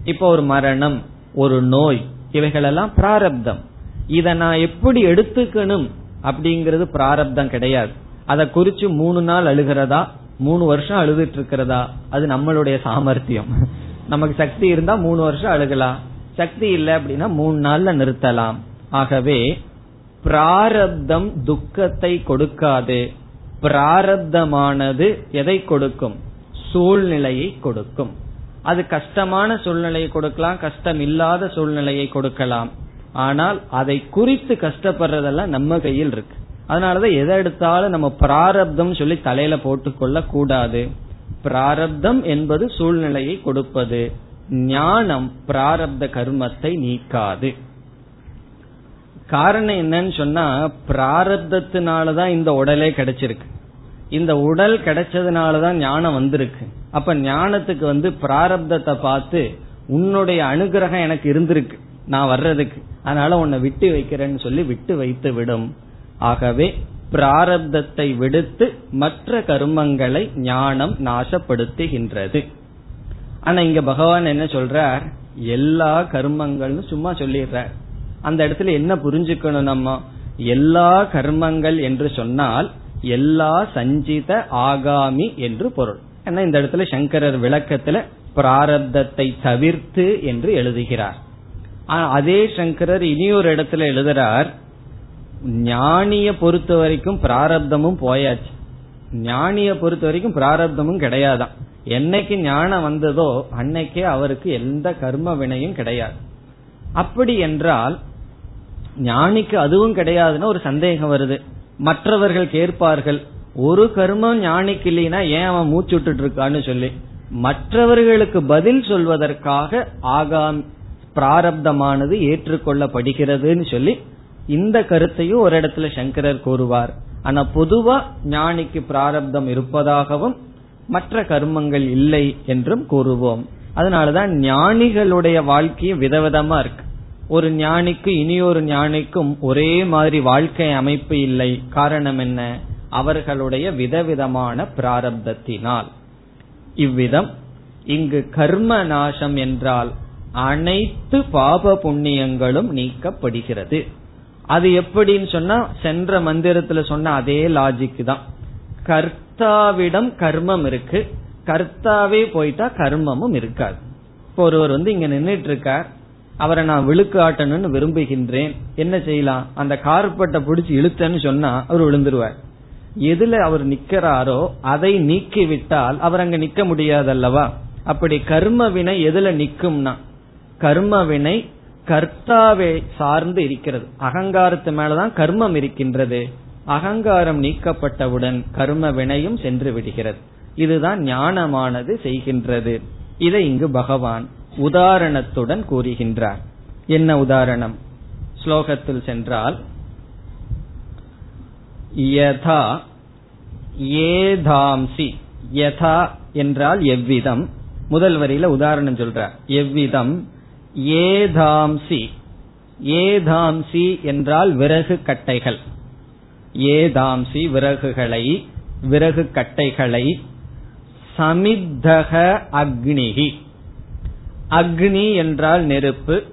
இப்போ ஒரு மரணம். ஒரு நோய். இவைகளெல்லாம் பிராரப்தம். இத நான் எப்படி எடுத்துக்கணும் அப்படிங்கிறது பிராரப்தம் கிடையாது. அதை குறிச்சு மூணு நாள் அழுகிறதா? மூணு வருஷம் அழுதுட்டு இருக்கிறதா அது நம்மளுடைய சாமர்த்தியம். நமக்கு சக்தி இருந்தா மூணு வருஷம் அழுகலாம். சக்தி இல்லை அப்படின்னா மூணு நாள்ல நிறுத்தலாம். ஆகவே பிராரப்தம் துக்கத்தை கொடுக்காது. பிராரப்தமானது எதை கொடுக்கும்? சூழ்நிலையை கொடுக்கும். அது கஷ்டமான சூழ்நிலையை கொடுக்கலாம் கஷ்டம் இல்லாத சூழ்நிலையை கொடுக்கலாம். ஆனால் அதை குறித்து கஷ்டப்படுறதெல்லாம் நம்ம கையில் இருக்கு. அதனாலதான் எதை எடுத்தாலும் நம்ம பிராரப்தம் சொல்லி தலையில போட்டுக்கொள்ள கூடாது. பிராரப்தம் என்பது சூழ்நிலையை கொடுப்பது. ஞானம் பிராரப்த கர்மத்தை நீக்காது. காரணம் என்னன்னு சொன்னா பிராரப்தத்தினாலதான் இந்த உடலே கிடைச்சிருக்கு. இந்த உடல் கிடைச்சதுனாலதான் ஞானம் வந்திருக்கு. அப்ப ஞானத்துக்கு வந்து பிராரப்தத்தை பார்த்து உன்னுடைய அனுகிரகம் எனக்கு இருந்திருக்கு. நான் வர்றதுக்கு. அதனால உன்னை விட்டு வைக்கிறேன்னு சொல்லி விட்டு வைத்து விடும். ஆகவே பிராரப்தத்தை விடுத்து மற்ற கர்மங்களை ஞானம் நாசப்படுத்துகின்றது. ஆனா இங்க பகவான் என்ன சொல்றார்? எல்லா கர்மங்கள்னு சும்மா சொல்லிடுறார். அந்த இடத்துல என்ன புரிஞ்சுக்கணும் நம்ம? எல்லா கர்மங்கள் என்று சொன்னால் எல்லா சஞ்சித ஆகாமி என்று பொருள். ஏன்னா இந்த இடத்துல சங்கரர் விளக்கத்துல பிராரப்தத்தை தவிர்த்து என்று எழுதுகிறார். அதே சங்கரர் இனியொரு இடத்துல எழுதுறார் ஞானிய பொறுத்த வரைக்கும் பிராரப்தமும் போயாச்சு. ஞானிய பொறுத்த வரைக்கும் பிராரப்தமும் கிடையாதான் என்னைக்கு ஞானம் வந்ததோ அன்னைக்கே அவருக்கு எந்த கர்ம வினையும் கிடையாது. அப்படி என்றால் ஞானிக்கு அதுவும் கிடையாதுன்னு ஒரு சந்தேகம் வருது. மற்றவர்கள் கேட்பார்கள் ஒரு கர்மம் ஞானிக்கு இல்லைன்னா ஏன் அவன் மூச்சு இருக்கான்னு சொல்லி? மற்றவர்களுக்கு பதில் சொல்வதற்காக ஆகாம் பிராரப்தமானது ஏற்றுக்கொள்ளப்படுகிறதுன்னு சொல்லி இந்த கருத்தையும் ஒரு இடத்துல சங்கரர் கூறுவார். ஆனா பொதுவா ஞானிக்கு பிராரப்தம் இருப்பதாகவும் மற்ற கர்மங்கள் இல்லை என்றும் கூறுவோம். அதனாலதான் ஞானிகளுடைய வாழ்க்கையும் விதவிதமா இருக்கு. ஒரு ஞானிக்கு இனியொரு ஞானிக்கும் ஒரே மாதிரி வாழ்க்கை அமைப்பு இல்லை. காரணம் என்ன? அவர்களுடைய விதவிதமான பிராரப்தத்தினால். இவ்விதம் இங்கு கர்ம நாசம் என்றால் அனைத்து பாப புண்ணியங்களும் நீக்கப்படுகிறது. அது எப்படின்னு சொன்னா சென்ற மந்திரத்துல சொன்ன அதே லாஜிக் தான். கர்த்தாவிடம் கர்மம் இருக்கு. கர்த்தாவே போயிட்டா கர்மமும் இருக்காது. இப்போ ஒருவர் வந்து இங்க நின்றுட்டு இருக்கார். அவரை நான் விழுக்காட்டணும்னு விரும்புகின்றேன். என்ன செய்யலாம்? அந்த கார்பட்டை பிடிச்சி இழுத்தன்னு சொன்னா அவர் விழுந்துருவார். எதுல அவர் நிக்கிறாரோ அதை நீக்கி விட்டால் அவர் அங்க நிக்க முடியாதல்லவா? அப்படி கர்ம வினை எதுல நிக்கும்னா கர்ம வினை கர்த்தாவை சார்ந்து இருக்கிறது. அகங்காரத்து மேலதான் கர்மம் இருக்கின்றது. அகங்காரம் நீக்கப்பட்டவுடன் கர்ம வினையும் சென்று விடுகிறது. இதுதான் ஞானமானது செய்கின்றது. இதை இங்கு பகவான் உதாரணத்துடன் கூறுகின்றார். என்ன உதாரணம்? ஸ்லோகத்தில் சென்றால் யதா ஏதாம்சி. யதா என்றால் எவ்விதம்? முதல் வரியில உதாரணம் சொல்றார். எவ்விதம்? ஏதாம்சி. ஏதாம்சி என்றால் விறகு கட்டைகள். ஏதாம்சி விறகுகளை விறகு கட்டைகளை சமித்தக அக்னிகி. அக்னி என்றால் நெருப்பு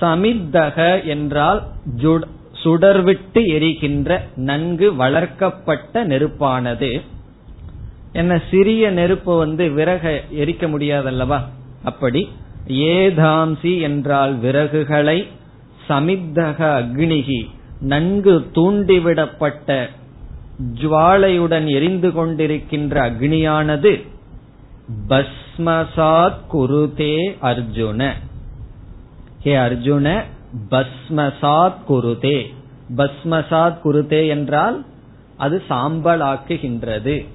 சமித்தக என்றால் சுடர்விட்டு எரிகின்ற நன்கு வளர்க்கப்பட்ட நெருப்பானது. என்ன சிறிய நெருப்பு வந்து விறக எரிக்க முடியாதல்லவா? அப்படி. ஏதாம்சி என்றால் விறகுகளை சமித்தக அக்னிகி நன்கு தூண்டிவிடப்பட்ட ஜுவாலையுடன் எரிந்து கொண்டிருக்கின்ற அக்னியானது பஸ்மசாத் குருதே அர்ஜுன. ஹே அர்ஜுன பஸ்மசாத் குருதே. பஸ்மசாத் குருதே என்றால் அது சாம்பலாக்குகின்றது.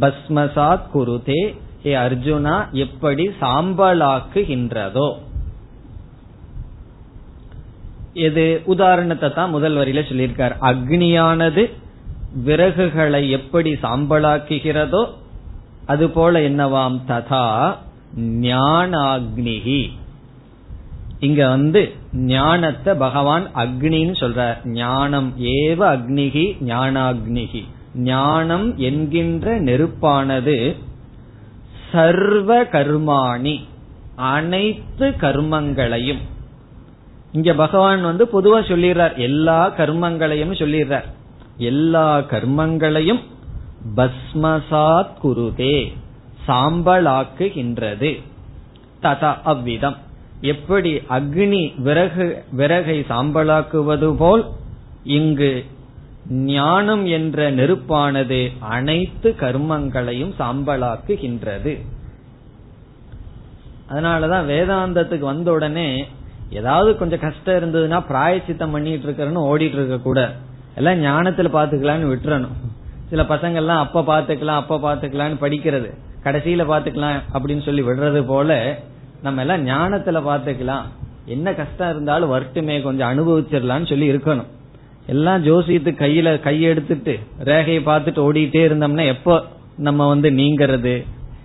பஸ்மசாத் குருதே ஹே அர்ஜுனா எப்படி சாம்பலாக்குகின்றதோ. இது உதாரணத்தை தான் முதல் வரியில சொல்லியிருக்கார். அக்னியானது விறகுகளை எப்படி சாம்பலாக்குகிறதோ அதுபோல என்னவாம்? ததா ஞானாக்னிகி இங்க வந்து ஞானத்தை பகவான் அக்னின்னு சொல்றார். ஞானம் ஏவ அக்னிகி ஞானாக்னிகி ஞானம் என்கின்ற நெருப்பானது சர்வ கர்மாணி அனைத்து கர்மங்களையும். இங்க பகவான் வந்து பொதுவா சொல்லிடுறார். எல்லா கர்மங்களையும் சொல்லிடுறார். எல்லா கர்மங்களையும் பஸ்மசாத் குருதே சாம்பலாக்குகின்றது. ததா அவ்விதம். எப்படி அக்னி விறகு விறகை சாம்பலாக்குவது போல் இங்கு ஞானம் என்ற நெருப்பானது அனைத்து கர்மங்களையும் சாம்பலாக்குகின்றது. அதனாலதான் வேதாந்தத்துக்கு வந்த உடனே ஏதாவது கொஞ்சம் கஷ்டம் இருந்ததுன்னா பிராயச்சித்தம் பண்ணிட்டு இருக்கிறன்னு ஓடிட்டு இருக்க கூட எல்லாம் ஞானத்துல பாத்துக்கலாம்னு விட்டுறணும். சில பசங்கள்லாம் அப்ப பாத்துக்கலாம் அப்ப பாத்துக்கலாம்னு படிக்கிறது. கடைசியில பாத்துக்கலாம் அப்படின்னு சொல்லி விடுறது போல நம்ம எல்லாம் ஞானத்துல பாத்துக்கலாம் என்ன கஷ்டம் இருந்தாலும் வரட்டுமே கொஞ்சம் அனுபவிச்சிடலாம்னு சொல்லி இருக்கணும். எல்லாம் ஜோசியத்து கையில கையெடுத்துட்டு ரேகையை பார்த்துட்டு ஓடிட்டே இருந்தோம்னா எப்போ நம்ம வந்து நீங்கிறது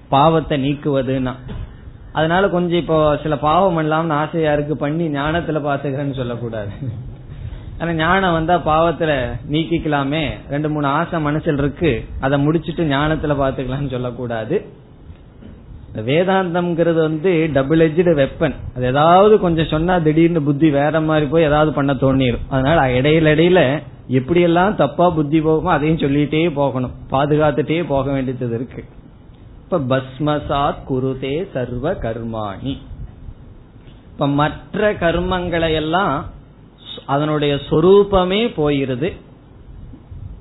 பாவத்தை நீக்குவதுன்னா. அதனால கொஞ்சம் இப்போ சில பாவம் இல்லாம ஆசையா இருக்கு பண்ணி ஞானத்துல பாத்துக்கிறேன்னு சொல்லக்கூடாது. ஆனா ஞானம் வந்தா பாவத்துல நீக்கிக்கலாமே. ரெண்டு மூணு ஆசை மனசில் இருக்கு. அதை முடிச்சிட்டு ஞானத்துல பாத்துக்கலாம்னு சொல்லக்கூடாது. வேதாந்தம்ங்கிறது வந்து டபுள் எஜ்டு வெப்பன் அது ஏதாவது கொஞ்சம் சொன்னா திடீர்னு புத்தி வேற மாதிரி போய் ஏதாவது பண்ண தோணிடும் அதனால இடையில இடையில எப்படியெல்லாம் தப்பா புத்தி போகுமோ அதையும் சொல்லிட்டே போகணும். பாதுகாத்துட்டே போக வேண்டியது இருக்கு. இப்ப பஸ்மசாத் குருதே சர்வ கர்மாணி. இப்ப மற்ற கர்மங்களை எல்லாம் அதனுடைய சொரூபமே போயிருது.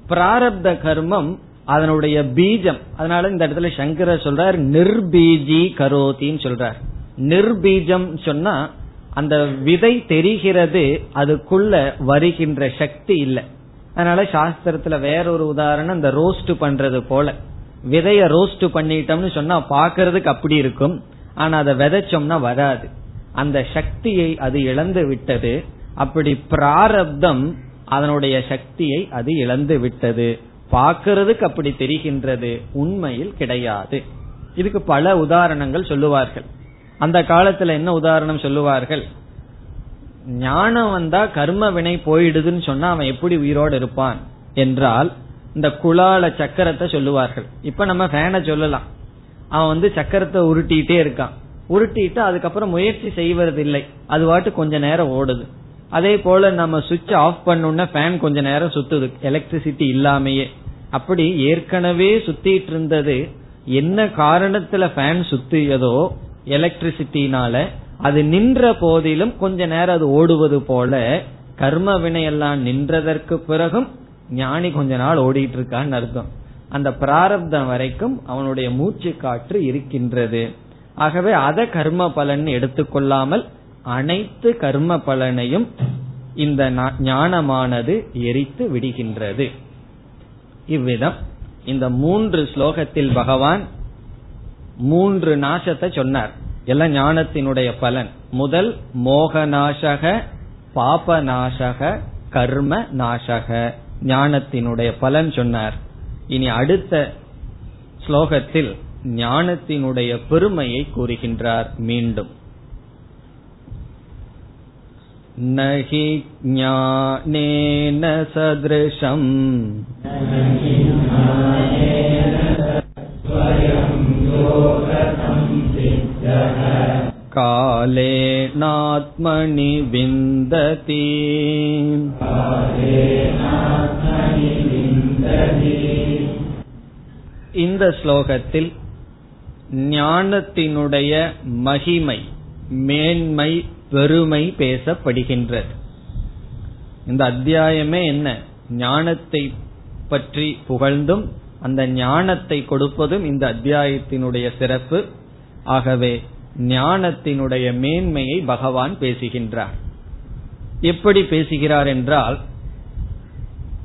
பிராரப்த கர்மம் அதனுடைய பீஜம். அதனால இந்த இடத்துல சங்கர சொல்றார் நிர்பீஜி கரோத்தின்னு சொல்றார். நிர்பீஜம் சொன்னா அந்த விதை தெரிகிறது அதுக்குள்ள வருகின்ற சக்தி இல்லை. அதனால சாஸ்திரத்துல வேற ஒரு உதாரணம் இந்த ரோஸ்ட் பண்றது போல. விதைய ரோஸ்ட் பண்ணிட்டோம்னு சொன்னா பாக்குறதுக்கு அப்படி இருக்கும். ஆனா அதை விதைச்சோம்னா வராது. அந்த சக்தியை அது இழந்து விட்டது. அப்படி பிராரப்தம் அதனுடைய சக்தியை அது இழந்து விட்டது. பார்க்கறதுக்கு அப்படி தெரிகின்றது. உண்மையில் கிடையாது. இதுக்கு பல உதாரணங்கள் சொல்லுவார்கள். அந்த காலத்துல என்ன உதாரணம் சொல்லுவார்கள்? ஞானம் வந்தா கர்ம வினை போயிடுதுன்னு சொன்னா அவன் எப்படி உயிரோடு இருப்பான் என்றால் இந்த குளால சக்கரத்தை சொல்லுவார்கள். இப்ப நம்ம ஃபேனை சொல்லலாம். அவன் வந்து சக்கரத்தை உருட்டிட்டே இருக்கான். உருட்டிட்டு அதுக்கப்புறம் முயற்சி செய்வதில்லை. அது வாட்டு கொஞ்ச நேரம் ஓடுது. அதே போல நம்ம சுவிட்ச் ஆஃப் பண்ணோம்னா ஃபேன் கொஞ்ச நேரம் சுத்துது. எலக்ட்ரிசிட்டி இல்லாமையே. அப்படி ஏற்கனவே சுத்திட்டு இருந்தது என்ன காரணத்துல ஃபேன் சுத்தியதோ எலக்ட்ரிசிட்டினால அது நின்ற போதிலும் கொஞ்ச நேரம் அது ஓடுவது போல கர்ம வினையெல்லாம் நின்றதற்கு பிறகும் ஞானி கொஞ்ச நாள் ஓடிட்டு இருக்கான்னு அர்த்தம். அந்த பிராரப்தம் வரைக்கும் அவனுடைய மூச்சு காற்று இருக்கின்றது. ஆகவே அத கர்ம பலன் எடுத்துக்கொள்ளாமல் அனைத்து கர்ம பலனையும் இந்த ஞானமானது எரித்து விடுகின்றது. இவ்விதம் இந்த மூன்று ஸ்லோகத்தில் பகவான் மூன்று நாசத்தை சொன்னார். எல்லாம் ஞானத்தினுடைய பலன். முதல் மோகநாசக பாபநாசக கர்ம நாசக ஞானத்தினுடைய பலன் சொன்னார். இனி அடுத்த ஸ்லோகத்தில் ஞானத்தினுடைய பெருமையை கூறுகின்றார் மீண்டும். नहि ज्ञानेन सदृशम् कालेनात्मनि विन्दति இந்த ஸ்லோகத்தில் ஞானத்தினுடைய மகிமை மேன்மை பெருமை பேசப்படுகின்றது. இந்த அத்தியாயமே என்ன? ஞானத்தை பற்றி புகழ்ந்தும் அந்த ஞானத்தை கொடுப்பதும் இந்த அத்தியாயத்தினுடைய சிறப்பு. ஆகவே ஞானத்தினுடைய மேன்மையை பகவான் பேசுகின்றார். எப்படி பேசுகிறார் என்றால்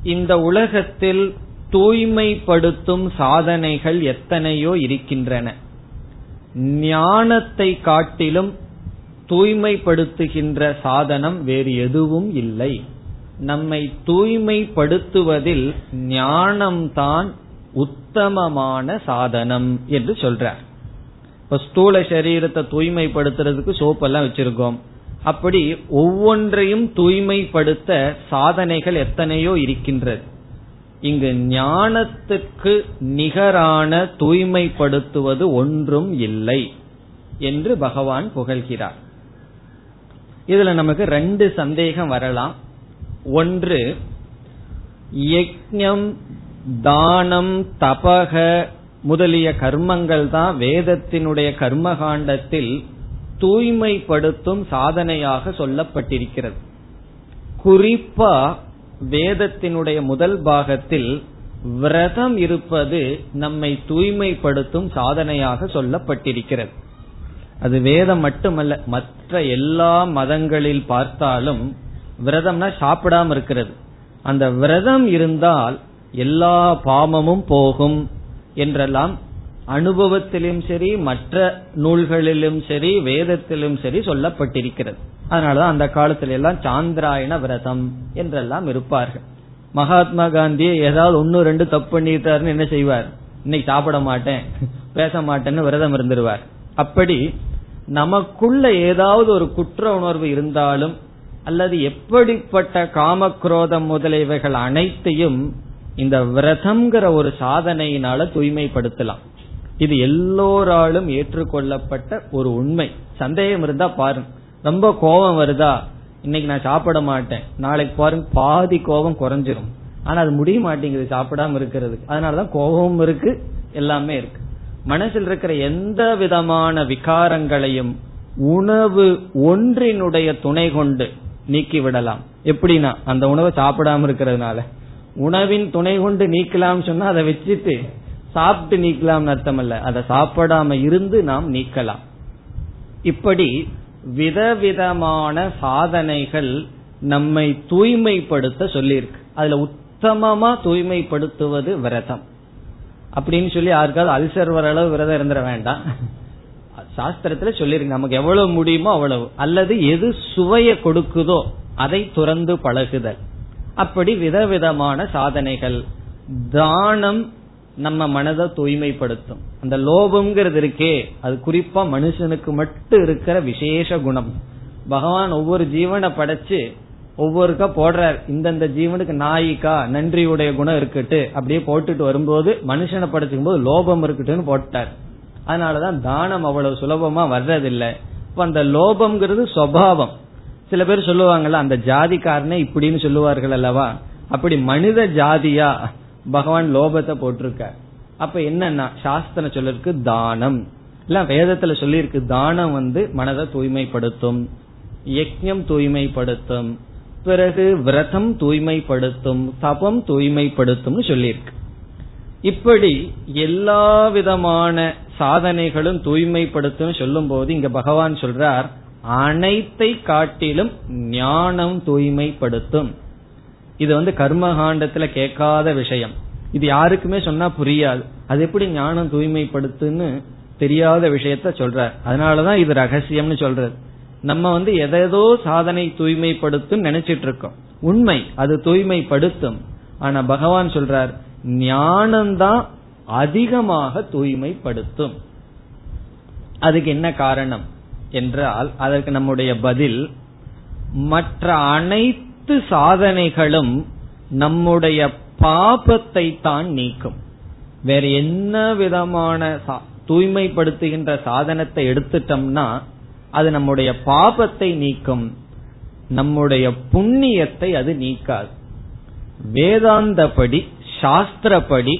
இந்த உலகத்தில் தூய்மைப்படுத்தும் சாதனைகள் எத்தனையோ இருக்கின்றன. ஞானத்தை காட்டிலும் தூய்மைப்படுத்துகின்ற சாதனம் வேறு எதுவும் இல்லை. நம்மை தூய்மைப்படுத்துவதில் ஞானம்தான் உத்தமமான சாதனம் என்று சொல்றார். இப்ப ஸ்தூல சரீரத்தை தூய்மைப்படுத்துறதுக்கு சோப்பெல்லாம் வச்சிருக்கோம். அப்படி ஒவ்வொன்றையும் தூய்மைப்படுத்த சாதனைகள் எத்தனையோ இருக்கின்றது. இங்கு ஞானத்துக்கு நிகரான தூய்மைப்படுத்துவது ஒன்றும் இல்லை என்று பகவான் புகழ்கிறார். இதுல நமக்கு ரெண்டு சந்தேகம் வரலாம். ஒன்று யஜ்யம் தானம் தபக முதலிய கர்மங்கள் தான் வேதத்தினுடைய கர்மகாண்டத்தில் தூய்மைப்படுத்தும் சாதனையாக சொல்லப்பட்டிருக்கிறது. குறிப்பா வேதத்தினுடைய முதல் பாகத்தில் விரதம் இருப்பது நம்மை தூய்மைப்படுத்தும் சாதனையாக சொல்லப்பட்டிருக்கிறது. அது வேதம் மட்டுமல்ல மற்ற எல்லா மதங்களில் பார்த்தாலும் விரதம்னா சாப்பிடாம இருக்கிறது. அந்த விரதம் இருந்தால் எல்லா பாவமும் போகும் என்றெல்லாம் அனுபவத்திலும் சரி மற்ற நூல்களிலும் சரி வேதத்திலும் சரி சொல்லப்பட்டிருக்கிறது. அதனாலதான் அந்த காலத்துல எல்லாம் சாந்திராயண விரதம் என்றெல்லாம் இருப்பார்கள். மகாத்மா காந்தி ஏதாவது ஒன்னு ரெண்டு தப்பு பண்ணிட்டாருன்னு என்ன செய்வார்? இன்னைக்கு சாப்பிட மாட்டேன் பேச மாட்டேன்னு விரதம் இருந்துருவார். அப்படி நமக்குள்ள ஏதாவது ஒரு குற்ற உணர்வு இருந்தாலும் அல்லது எப்படிப்பட்ட காமக்ரோதம் முதலியவைகள் அனைத்தையும் இந்த விரதம்ங்கிற ஒரு சாதனையினால தூய்மைப்படுத்தலாம். இது எல்லோராலும் ஏற்றுக்கொள்ளப்பட்ட ஒரு உண்மை. சந்தேகம் இருந்தா பாருங்க. ரொம்ப கோபம் வருதா? இன்னைக்கு நான் சாப்பிட மாட்டேன். நாளைக்கு பாருங்க பாதி கோபம் குறைஞ்சிரும். ஆனா அது முடிய மாட்டேங்குது சாப்பிடாம இருக்கிறது அதனாலதான் கோபமும் இருக்கு எல்லாமே இருக்கு. மனசில் இருக்கிற எந்த விதமான விகாரங்களையும் உணவு ஒன்றினுடைய துணை கொண்டு நீக்கி விடலாம். எப்படின்னா அந்த உணவை சாப்பிடாம இருக்கிறதுனால. உணவின் துணை கொண்டு நீக்கலாம் சொன்னா அதை வச்சுட்டு சாப்பிட்டு நீக்கலாம் அர்த்தம் அல்ல அதை சாப்பிடாம இருந்து நாம் நீக்கலாம். இப்படி விதவிதமான சாதனைகள் நம்மை தூய்மைப்படுத்த சொல்லியிருக்கு. அதுல உத்தமமா தூய்மைப்படுத்துவது விரதம். அப்படின்னு சொல்லி யாருக்காவது அல்சர் வர அளவு விரதம் இருந்துட வேண்டாம். சாஸ்திரத்துல சொல்லிருக்கு நமக்கு எவ்வளவு முடியுமோ அவ்வளவு. அல்லது எது சுவைய கொடுக்குதோ அதை துறந்து பழகுதல். அப்படி விதவிதமான சாதனைகள். தானம் நம்ம மனதை தூய்மைப்படுத்தும். அந்த லோபம்ங்கிறது இருக்கே அது குறிப்பா மனுஷனுக்கு மட்டும் இருக்கிற விசேஷ குணம். பகவான் ஒவ்வொரு ஜீவனை படைச்சு ஒவ்வொருக்கா போடுறார். இந்தந்த ஜீவனுக்கு நாயிக்கா நன்றியுடைய குணம் இருக்கட்டு அப்படியே போட்டுட்டு வரும்போது மனுஷனை படைச்சுக்கும் போது லோபம் இருக்கட்டுன்னு போட்டார். அதனாலதான் தானம் அவ்வளவு சுலபமா வர்றதில்லை. இப்ப அந்த லோபம்ங்கிறது சுவாவம் சில பேர் சொல்லுவாங்கல்ல அந்த ஜாதிக்காரனே இப்படின்னு சொல்லுவார்கள் அல்லவா? அப்படி மனித ஜாதியா? பகவான் லோபத்தை போட்டிருக்க அப்ப என்னன்னா சாஸ்திரம் சொல்லிருக்கு தானம். இல்ல வேதத்துல சொல்லியிருக்கு தானம் வந்து மனதை தூய்மைப்படுத்தும். யஜ்யம் தூய்மைப்படுத்தும். பிறகு விரதம் தூய்மைப்படுத்தும் தபம் தூய்மைப்படுத்தும் சொல்லியிருக்கு. இப்படி எல்லா விதமான சாதனைகளும் தூய்மைப்படுத்தும் சொல்லும் போது இங்க பகவான் சொல்றார் அனைத்தை காட்டிலும் ஞானம் தூய்மைப்படுத்தும். இது வந்து கர்மகாண்டத்துல கேட்காத விஷயம். இது யாருக்குமே சொன்னா புரியாது. அது எப்படி ஞானம் தூய்மைப்படுத்துன்னு தெரியாத விஷயத்த சொல்றார். அதனாலதான் இது ரகசியம்னு சொல்றது. நம்ம வந்து எதேதோ சாதனை தூய்மைப்படுத்தும் நினைச்சிட்டு இருக்கோம் உண்மை அது தூய்மைப்படுத்தும். ஆனா பகவான் சொல்றார் ஞானம்தான் அதிகமாக தூய்மைப்படுத்தும். அதுக்கு என்ன காரணம் என்றால் அதற்கு நம்முடைய பதில் மற்ற அனைத்து சாதனைகளும் நம்முடைய பாபத்தை தான் நீக்கும். வேற என்ன விதமான தூய்மைப்படுத்துகின்ற சாதனத்தை எடுத்துட்டோம்னா அது நம்முடைய பாபத்தை நீக்கும் நம்முடைய புண்ணியத்தை அது நீக்காது. வேதாந்தப்படி சாஸ்திரப்படி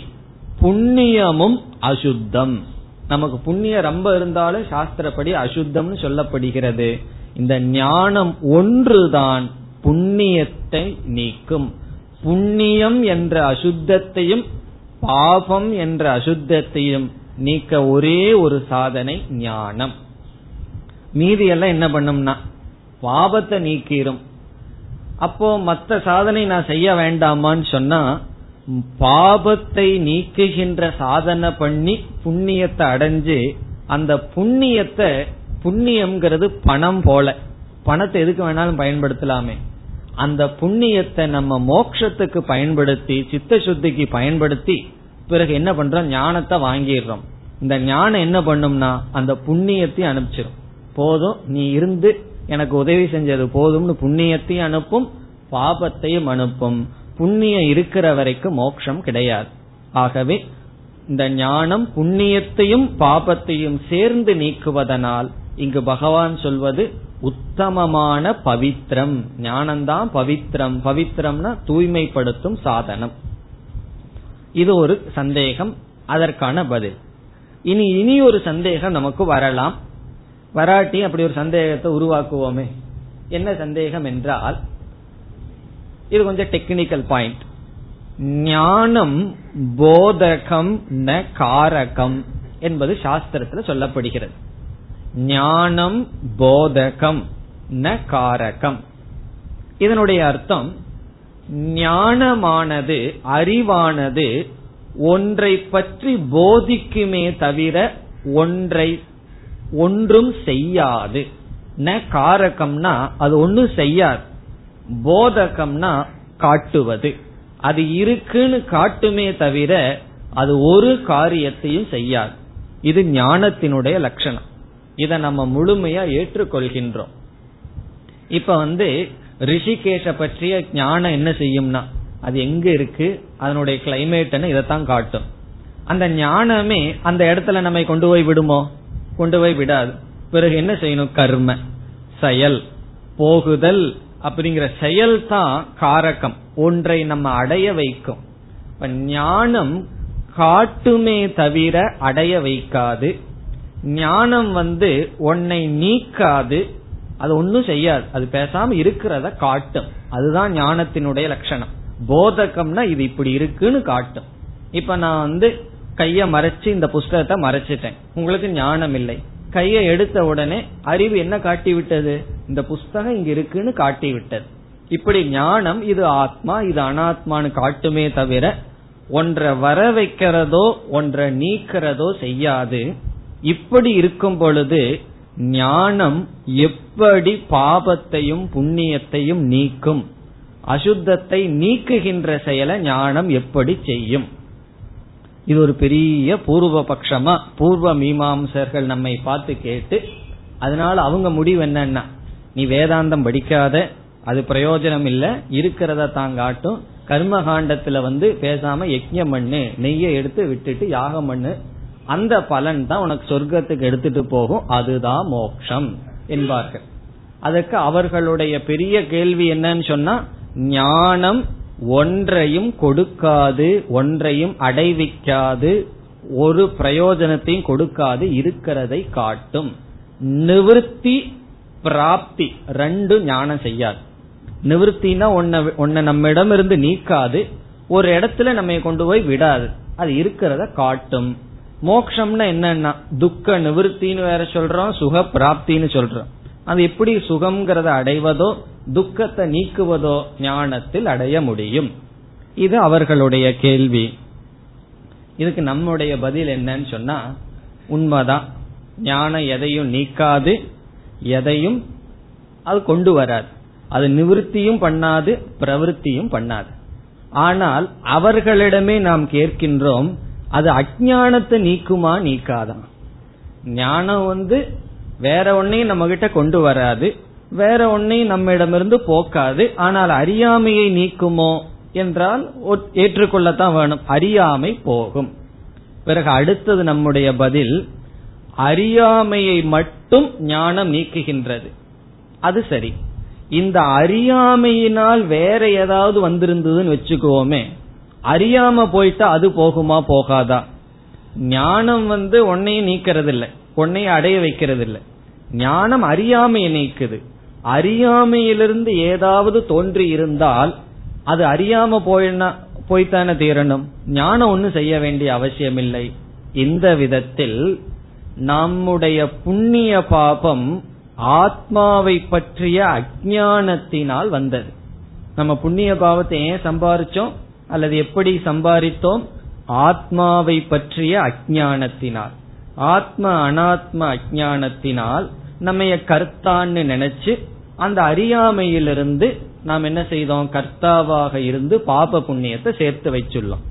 புண்ணியமும் அசுத்தம். நமக்கு புண்ணியம் ரொம்ப இருந்தாலும் சாஸ்திரப்படி அசுத்தம்னு சொல்லப்படுகிறது. இந்த ஞானம் ஒன்றுதான் புண்ணியத்தை நீக்கும். புண்ணியம் என்ற அசுத்தத்தையும் பாபம் என்ற அசுத்தத்தையும் நீக்க ஒரே ஒரு சாதனை ஞானம். மீதி எல்லாம் என்ன பண்ணும்னா பாபத்தை நீக்கிரும். அப்போ மத்த சாதனை நான் செய்ய வேண்டாமான்னு சொன்னா பாபத்தை நீக்குகின்ற சாதனை பண்ணி புண்ணியத்தை அடைஞ்சு அந்த புண்ணியத்தை புண்ணியம்ங்கிறது பணம் போல. பணத்தை எதுக்கு வேணாலும் பயன்படுத்தலாமே. அந்த புண்ணியத்தை நம்ம மோக்ஷத்துக்கு பயன்படுத்தி சித்த சுத்திக்கு பயன்படுத்தி பிறகு என்ன பண்றோம்? ஞானத்தை வாங்கிடுறோம். இந்த ஞானம் என்ன பண்ணும்னா அந்த புண்ணியத்தை அனுப்பிச்சிடும் போதும் நீ இருந்து எனக்கு உதவி செஞ்சது போதும்னு புண்ணியத்தையும் அனுப்பும் பாபத்தையும் அனுப்பும். புண்ணியம் இருக்கிற வரைக்கும் மோட்சம் கிடையாது. ஆகவே இந்த ஞானம் புண்ணியத்தையும் பாபத்தையும் சேர்ந்து நீக்குவதனால் இங்கு பகவான் சொல்வது உத்தமமான பவித்ரம். ஞானம்தான் பவித்ரம். பவித்ரம்னா தூய்மைப்படுத்தும் சாதனம். இது ஒரு சந்தேகம். அதற்கான பதில். இனி இனி ஒரு சந்தேகம் நமக்கு வரலாம். வராட்டி அப்படி ஒரு சந்தேகத்தை உருவாக்குவோமே. என்ன சந்தேகம் என்றால் இது கொஞ்சம் டெக்னிக்கல் பாயிண்ட் ஞானம் போதகம் ந காரகம் என்பது சாஸ்திரத்துல சொல்லப்படுகிறது. ஞானம் போதகம் ந காரகம். இதனுடைய அர்த்தம் ஞானமானது அறிவானது ஒன்றை பற்றி போதிக்குமே தவிர ஒன்றை ஒன்றும் செய்யாது. ந காரகம்னா அது ஒன்றும் செய்யாது. போதகம்னா காட்டுவது. அது இருக்குன்னு காட்டுமே தவிர அது ஒரு காரியத்தையும் செய்யாது. இது ஞானத்தினுடைய லட்சணம். இதை நம்ம முழுமையா ஏற்றுக்கொள்கின்றோம். இப்ப வந்து ரிஷிகேஷ பற்றிய ஞானம் என்ன செய்யும்னா அது எங்க இருக்கு அதனுடைய கிளைமேட்னு இதைத்தான் காட்டும். அந்த ஞானமே அந்த இடத்துல நம்மை கொண்டு போய் விடுமோ? கொண்டு போய் விடாது. பிறகு என்ன செய்யணும்? கர்ம. செயல். போகுதல் அப்படிங்கிற செயல் தான் காரகம். ஒன்றை நம்ம அடைய வைக்கும். இப்ப ஞானம் காட்டுமே தவிர அடைய வைக்காது. ஞானம் வந்து உன்னை நீக்காது. அது ஒன்னும் செய்யாது. அது பேசாம இருக்கிறத காட்டும். அதுதான் ஞானத்தினுடைய லட்சணம். போதகம்னா இது இப்படி இருக்குன்னு காட்டும். இப்ப நான் வந்து கைய மறைச்சு இந்த புஸ்தகத்தை மறைச்சிட்டேன். உங்களுக்கு ஞானம் இல்லை. கையை எடுத்த உடனே அறிவு என்ன காட்டி விட்டது? இந்த புஸ்தகம் இங்க இருக்குன்னு காட்டி விட்டது. இப்படி ஞானம் இது ஆத்மா இது அனாத்மான்னு காட்டுமே தவிர ஒன்றை வர வைக்கிறதோ ஒன்றை நீக்கிறதோ செய்யாது. இப்படி இருக்கும் பொழுது ஞானம் எப்படி பாபத்தையும் புண்ணியத்தையும் நீக்கும்? அசுத்தத்தை நீக்குகின்ற செயலை ஞானம் எப்படி செய்யும்? இது ஒரு பெரிய பூர்வ பட்சமா பூர்வ மீமாம்சர்கள் நம்மை பார்த்து கேட்டு அதனால அவங்க முடிவு என்னன்னா நீ வேதாந்தம் படிக்காத அது பிரயோஜனம் இல்ல இருக்கிறத தாங்காட்டும் கர்மகாண்டத்துல வந்து பேசாம யஜ்யம் பண்ணு நெய்யை எடுத்து விட்டுட்டு யாகம் பண்ணு அந்த பலன் தான் உனக்கு சொர்க்கத்துக்கு எடுத்துட்டு போகும் அதுதான் மோக்ஷம் என்பார்கள். அதற்கு அவர்களுடைய பெரிய கேள்வி என்னன்னு சொன்னா ஞானம் ஒன்றையும் கொடுக்காது ஒன்றையும் அடைவிக்காது ஒரு பிரயோஜனத்தையும் கொடுக்காது இருக்கிறதை காட்டும். நிவிருத்தி பிராப்தி ரெண்டும் ஞானம் செய்யாது. நிவர்த்தினா ஒன்ன நம்மிடம் இருந்து நீக்காது ஒரு இடத்துல நம்ம கொண்டு போய் விடாது. அது இருக்கிறத காட்டும். மோக்ஷம்னா என்னன்னா துக்க நிவர்த்தின்னு வேற சொல்றோம் சுக பிராப்தின்னு சொல்றோம். அது எப்படி சுகம்ங்கிறத அடைவதோ துக்கத்தை நீக்குவதோ ஞானத்தில் அடைய முடியும். இது அவர்களுடைய கேள்வி. இதுக்கு நம்முடைய பதில் என்னன்னு சொன்னா உண்மைதான். ஞானம் எதையும் நீக்காது எதையும் அது கொண்டு வராது. அது நிவிருத்தியும் பண்ணாது பிரவருத்தியும் பண்ணாது. ஆனால் அவர்களிடமே நாம் கேட்கின்றோம் அது அஜானத்தை நீக்குமா நீக்காதான் ஞானம் வந்து வேற ஒன்னையும் நம்ம கிட்ட கொண்டு வராது. வேற ஒன்னையும் நம்மிடமிருந்து போக்காது. ஆனால் அறியாமையை நீக்குமோ என்றால் ஏற்றுக்கொள்ளத்தான் வேணும். அறியாமை போகும். பிறகு அடுத்தது நம்முடைய பதில் அறியாமையை மட்டும் ஞானம் நீக்குகின்றது. அது சரி. இந்த அறியாமையினால் வேற ஏதாவது வந்திருந்ததுன்னு வச்சுக்கோமே அறியாம போயிட்டா அது போகுமா போகாதா? ஞானம் வந்து உன்னையும் நீக்கிறது இல்லை உன்னையும் அடைய வைக்கிறது இல்லை ஞானம் அறியாமையை நீக்குது. அறியாமையிலிருந்து ஏதாவது தோன்றி இருந்தால் அது அறியாம போயினா போய்த்தானே தீரணும். ஞானம் ஒன்னும் செய்ய வேண்டிய அவசியம் இல்லை இந்த விதத்தில் நம்முடைய புண்ணிய பாபம் ஆத்மாவை பற்றிய அஜானத்தினால் வந்தது. நம்ம புண்ணிய பாவத்தை ஏன் சம்பாரிச்சோம்? அல்லது எப்படி சம்பாதித்தோம் ஆத்மாவை பற்றிய அஜானத்தினால் ஆத்ம அனாத்ம அஜானத்தினால் நம்ம கர்த்தான்னு நினைச்சு அந்த அறியாமையிலிருந்து நாம் என்ன செய்தோம்? கர்த்தாவாக இருந்து பாப புண்ணியத்தை சேர்த்து வச்சுள்ளோம்.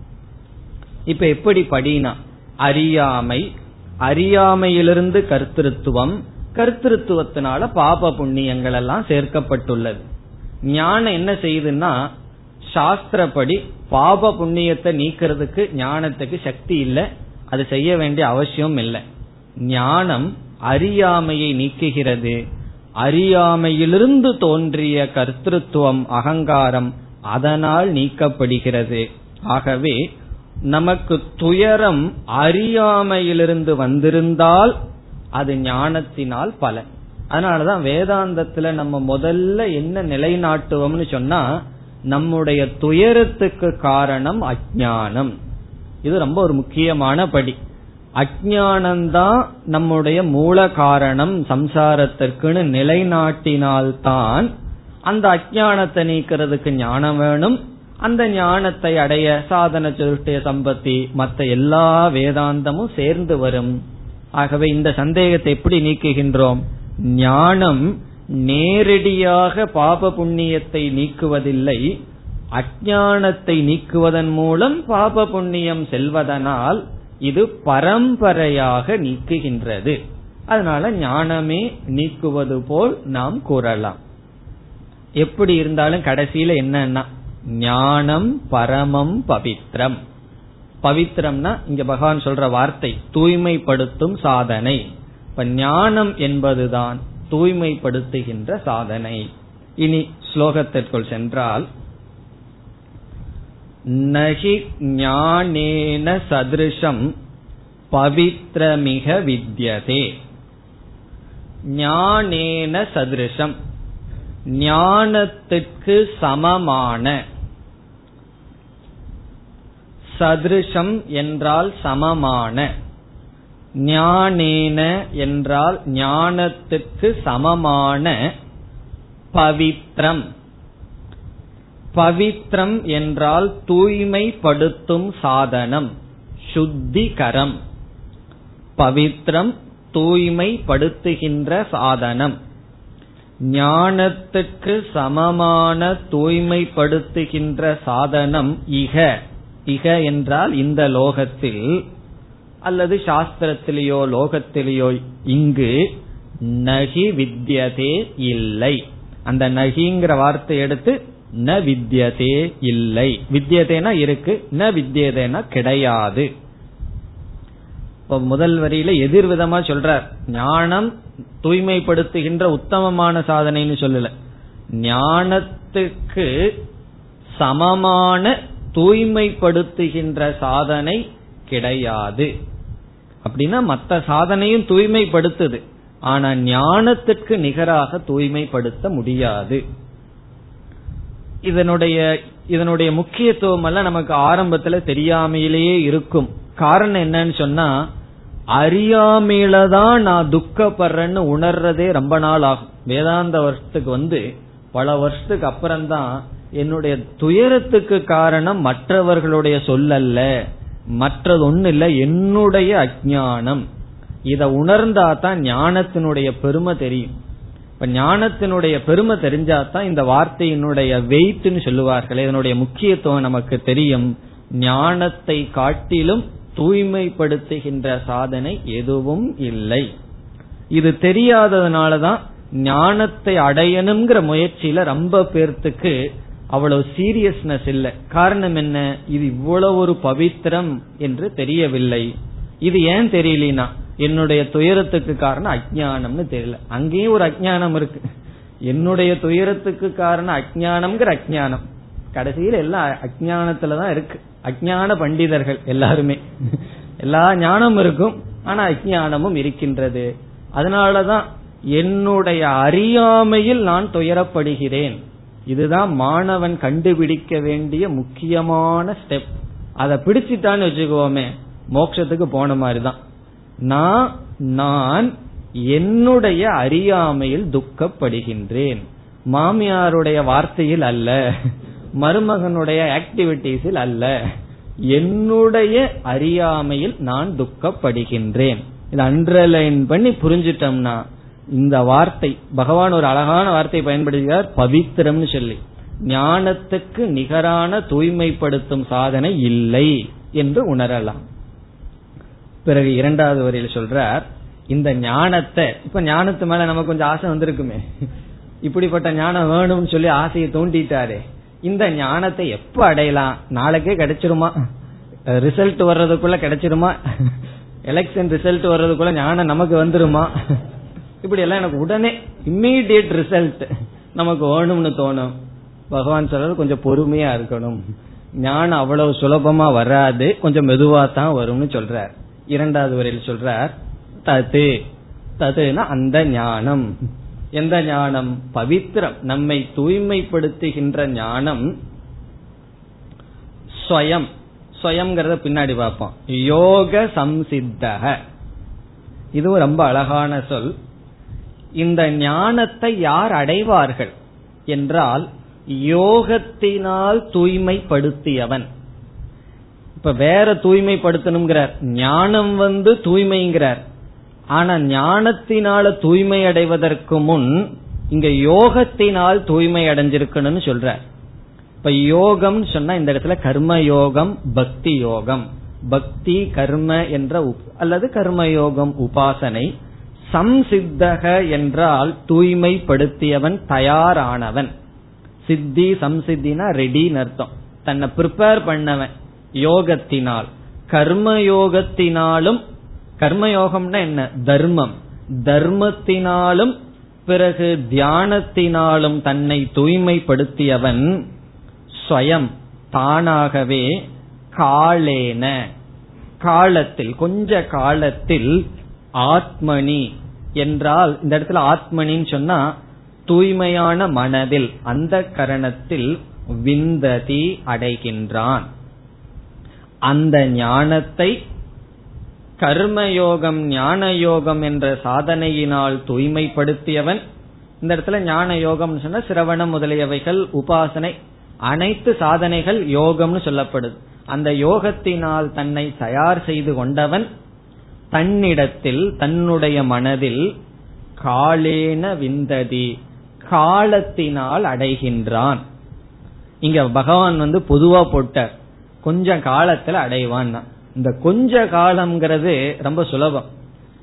இப்ப எப்படி படினா அறியாமை அறியாமையிலிருந்து கர்த்திருவம் கர்த்திருவத்தினால பாப புண்ணியங்கள் எல்லாம் சேர்க்கப்பட்டுள்ளது. ஞானம் என்ன செய்யுதுன்னா சாஸ்திரப்படி பாப புண்ணியத்தை நீக்கிறதுக்கு ஞானத்துக்கு சக்தி இல்லை. அது செய்ய வேண்டிய அவசியம் இல்லை. ஞானம் அறியாமையை நீக்குகிறது. அறியாமையிலிருந்து தோன்றிய கர்த்தத்துவம் அகங்காரம் அதனால் நீக்கப்படுகிறது. ஆகவே நமக்கு துயரம் அறியாமையிலிருந்து வந்திருந்தால் அது ஞானத்தினால் பலன். அதனாலதான் வேதாந்தத்துல நம்ம முதல்ல என்ன நிலைநாட்டுவோம்னு சொன்னா நம்முடைய துயரத்துக்கு காரணம் அஜானம் இது ரொம்ப ஒரு முக்கியமான படி. அஜானந்தான் நம்முடைய மூல காரணம் சம்சாரத்திற்குன்னு நிலைநாட்டினால்தான் அந்த அஜானத்தை நீக்கிறதுக்கு ஞானம் வேணும். அந்த ஞானத்தை அடைய சாதன சுருஷ்டிய சம்பத்தி மற்ற எல்லா வேதாந்தமும் சேர்ந்து வரும். ஆகவே இந்த சந்தேகத்தை எப்படி நீக்குகின்றோம்? ஞானம் நேரடியாக பாப புண்ணியத்தை நீக்குவதில்லை. அஜானத்தை நீக்குவதன் மூலம் பாப புண்ணியம் செல்வதனால் இது பரம்பரையாக நீக்குகின்றது. அதனால ஞானமே நீக்குவது போல் நாம் கூறலாம். எப்படி இருந்தாலும் கடைசியில என்னன்னா ஞானம் பரமம் பவித்ரம். பவித்ரம்னா இங்க பகவான் சொல்ற வார்த்தை தூய்மைப்படுத்தும் சாதனை. இப்ப ஞானம் என்பதுதான் தூய்மைப்படுத்துகின்ற சாதனை. இனி ஸ்லோகத்திற்குள் சென்றால் நகி ஞானேன சதிருஷம் பவித்ரமிக வித்யதே. ஞானேன சதிருஷம். ஞானத்துக்கு சமமான. சதிருஷம் என்றால் சமமான. ஞானேன என்றால் ஞானத்துக்கு சமமான பவித்ரம். பவித்ரம் என்றால் தூய்மைப்படுத்தும் சாதனம் சுத்திகரம். பவித்ரம் தூய்மைப்படுத்துகின்ற சாதனம். ஞானத்துக்கு சமமான தூய்மைப்படுத்துகின்ற சாதனம் இக. இக என்றால் இந்த லோகத்தில் அல்லது சாஸ்திரத்திலேயோ லோகத்திலேயோ இங்கு நகி வித்தியதே இல்லை. அந்த நகிங்கிற வார்த்தை எடுத்து ந வித்யதே இல்லை. வித்யதேனா இருக்கு ந வித்யதேனா கிடையாது. இப்போ முதல் வரியில எதிர்விதமா சொல்றார். ஞானம் தூய்மைப்படுத்துகின்ற உத்தமமான சாதனைன்னு சொல்லல. ஞானத்துக்கு சமமான தூய்மைப்படுத்துகின்ற சாதனை கிடையாது. அப்படின்னா மற்ற சாதனையும் தூய்மைப்படுத்துது. ஆனா ஞானத்துக்கு நிகராக தூய்மைப்படுத்த முடியாது. இதனுடைய இதனுடைய முக்கியத்துவம் எல்லாம் நமக்கு ஆரம்பத்துல தெரியாமையிலேயே இருக்கும். காரணம் என்னன்னு சொன்னா அறியாமையில தான் நான் துக்கப்படுறேன்னு உணர்றதே ரொம்ப நாள் ஆகும் வேதாந்த வருஷத்துக்கு வந்து பல வருஷத்துக்கு அப்புறம்தான் என்னுடைய துயரத்துக்கு காரணம் மற்றவர்களுடைய சொல்லல்ல. மற்றது ஒண்ணு இல்ல என்னுடைய அஜானம் இத உணர்ந்தா தான் ஞானத்தினுடைய பெருமை தெரியும். இப்ப ஞானத்தினுடைய பெருமை தெரிஞ்சாதான் இந்த வார்த்தையினுடைய வெயிட்னு சொல்லுவார்கள் இதனுடைய முக்கியத்துவம் நமக்கு தெரியும். ஞானத்தை காட்டிலும் தூய்மைப்படுத்துகின்ற சாதனை எதுவும் இல்லை. இது தெரியாததுனாலதான் ஞானத்தை அடையணுங்கிற முயற்சியில ரொம்ப பேர்த்துக்கு அவ்வளவு சீரியஸ்னஸ் இல்லை. காரணம் என்ன? இது இவ்வளவு ஒரு பவித்திரம் என்று தெரியவில்லை. இது ஏன் தெரியலனா? என்னுடைய துயரத்துக்கு காரணம் அஜானம்னு தெரியல. அங்கேயும் ஒரு அஜானம் இருக்கு. என்னுடைய துயரத்துக்கு காரணம் அஜானம்ங்கிற அஜானம் கடைசியில் எல்லாம் அஜானத்துலதான் இருக்கு. அஜான பண்டிதர்கள் எல்லாருமே. எல்லா ஞானமும் இருக்கும். ஆனா அஜானமும் இருக்கின்றது. அதனாலதான் என்னுடைய அறியாமையில் நான் துயரப்படுகிறேன். இதுதான் மாணவன் கண்டுபிடிக்க வேண்டிய முக்கியமான ஸ்டெப் அதை பிடிச்சிட்டான்னு வச்சுக்கோமே மோட்சத்துக்கு போன மாதிரிதான். நான் நான் என்னுடைய அறியாமையில் துக்கப்படுகின்றேன். மாமியாருடைய வார்த்தையில் அல்ல. மருமகனுடைய ஆக்டிவிட்டிஸில் அல்ல. என்னுடைய அறியாமையில் நான் துக்கப்படுகின்றேன். இது அண்டர்லைன் பண்ணி புரிஞ்சிட்டோம்னா இந்த வார்த்தை பகவான் ஒரு அழகான வார்த்தை பயன்படுத்துகிறார் பவித்திரம்னு சொல்லி. ஞானத்துக்கு நிகரான தூய்மைப்படுத்தும் சாதனை இல்லை என்று உணரலாம். பிறகு இரண்டாவது வரையில் சொல்றார் இந்த ஞானத்தை இப்ப ஞானத்து மேல நமக்கு கொஞ்சம் ஆசை வந்திருக்குமே. இப்படிப்பட்ட ஞானம் வேணும்னு சொல்லி ஆசையை தூண்டிட்டாரு. இந்த ஞானத்தை எப்ப அடையலாம்? நாளைக்கே கிடைச்சிருமா? ரிசல்ட் வர்றதுக்குள்ள கிடைச்சிருமா? எலெக்ஷன் ரிசல்ட் வர்றதுக்குள்ள ஞானம் நமக்கு வந்துருமா? இப்படி எல்லாம் எனக்கு உடனே இம்மீடியட் ரிசல்ட் நமக்கு வேணும்னு தோணும். பகவான் சொல்றது கொஞ்சம் பொறுமையா இருக்கணும். ஞானம் அவ்வளவு சுலபமா வராது கொஞ்சம் மெதுவா தான் வரும்னு சொல்றார். இரண்டாவது வரையில் சொல்றார் தது. ததுனா அந்த ஞானம். எந்த ஞானம்? பவித்திரம் நம்மை தூய்மைப்படுத்துகின்ற ஞானம் ஸ்வயம். ஸ்வயம்ங்கிறத பின்னாடி பார்ப்போம். யோக சம்சித்தக. இதுவும் ரொம்ப அழகான சொல். இந்த ஞானத்தை யார் அடைவார்கள்? என்றால் யோகத்தினால் தூய்மைப்படுத்தியவன். இப்ப வேற தூய்மைப்படுத்தணுங்கிறார் ஞானம் வந்து தூய்மைங்கிறார். ஆனா ஞானத்தினால தூய்மை அடைவதற்கு முன் இங்க யோகத்தினால் தூய்மை அடைஞ்சிருக்கணும்னு சொல்ற இப்ப யோகம் சொன்னா இந்த இடத்துல கர்ம யோகம் பக்தி யோகம். பக்தி கர்ம என்ற அல்லது கர்மயோகம் உபாசனை. சம்சித்தக என்றால் தூய்மைப்படுத்தியவன் தயாரானவன். சித்தி சம்சித்தினா ரெடின்னு அர்த்தம். தன்னை ப்ரிப்பேர் பண்ணவன். யோகத்தினால் கர்மயோகத்தினாலும் கர்மயோகம்னா என்ன? தர்மம். தர்மத்தினாலும் பிறகு தியானத்தினாலும் தன்னை தூய்மைப்படுத்தியவன் ஸ்வயம் தானாகவே காலேன. காலத்தில் கொஞ்ச காலத்தில் ஆத்மனி என்றால் இந்த இடத்துல ஆத்மனின்னு சொன்னா தூய்மையான மனதில் அந்த கரணத்தில் விந்ததி அடைகின்றான். அந்த ஞானத்தை கர்மயோகம் ஞான யோகம் என்ற சாதனையினால் தூய்மைப்படுத்தியவன். இந்த இடத்துல ஞான யோகம் சொன்னா சிரவணம் முதலியவைகள் உபாசனை அனைத்து சாதனைகள் யோகம்னு சொல்லப்படுது. அந்த யோகத்தினால் தன்னை தயார் செய்து கொண்டவன் தன்னிடத்தில் தன்னுடைய மனதில் காலேன விந்ததி காலத்தினால் அடைகின்றான். இங்க பகவான் வந்து பொதுவா போட்டார். கொஞ்ச காலத்துல அடைவான் இந்த கொஞ்ச காலம்ங்கிறது ரொம்ப சுலபம்.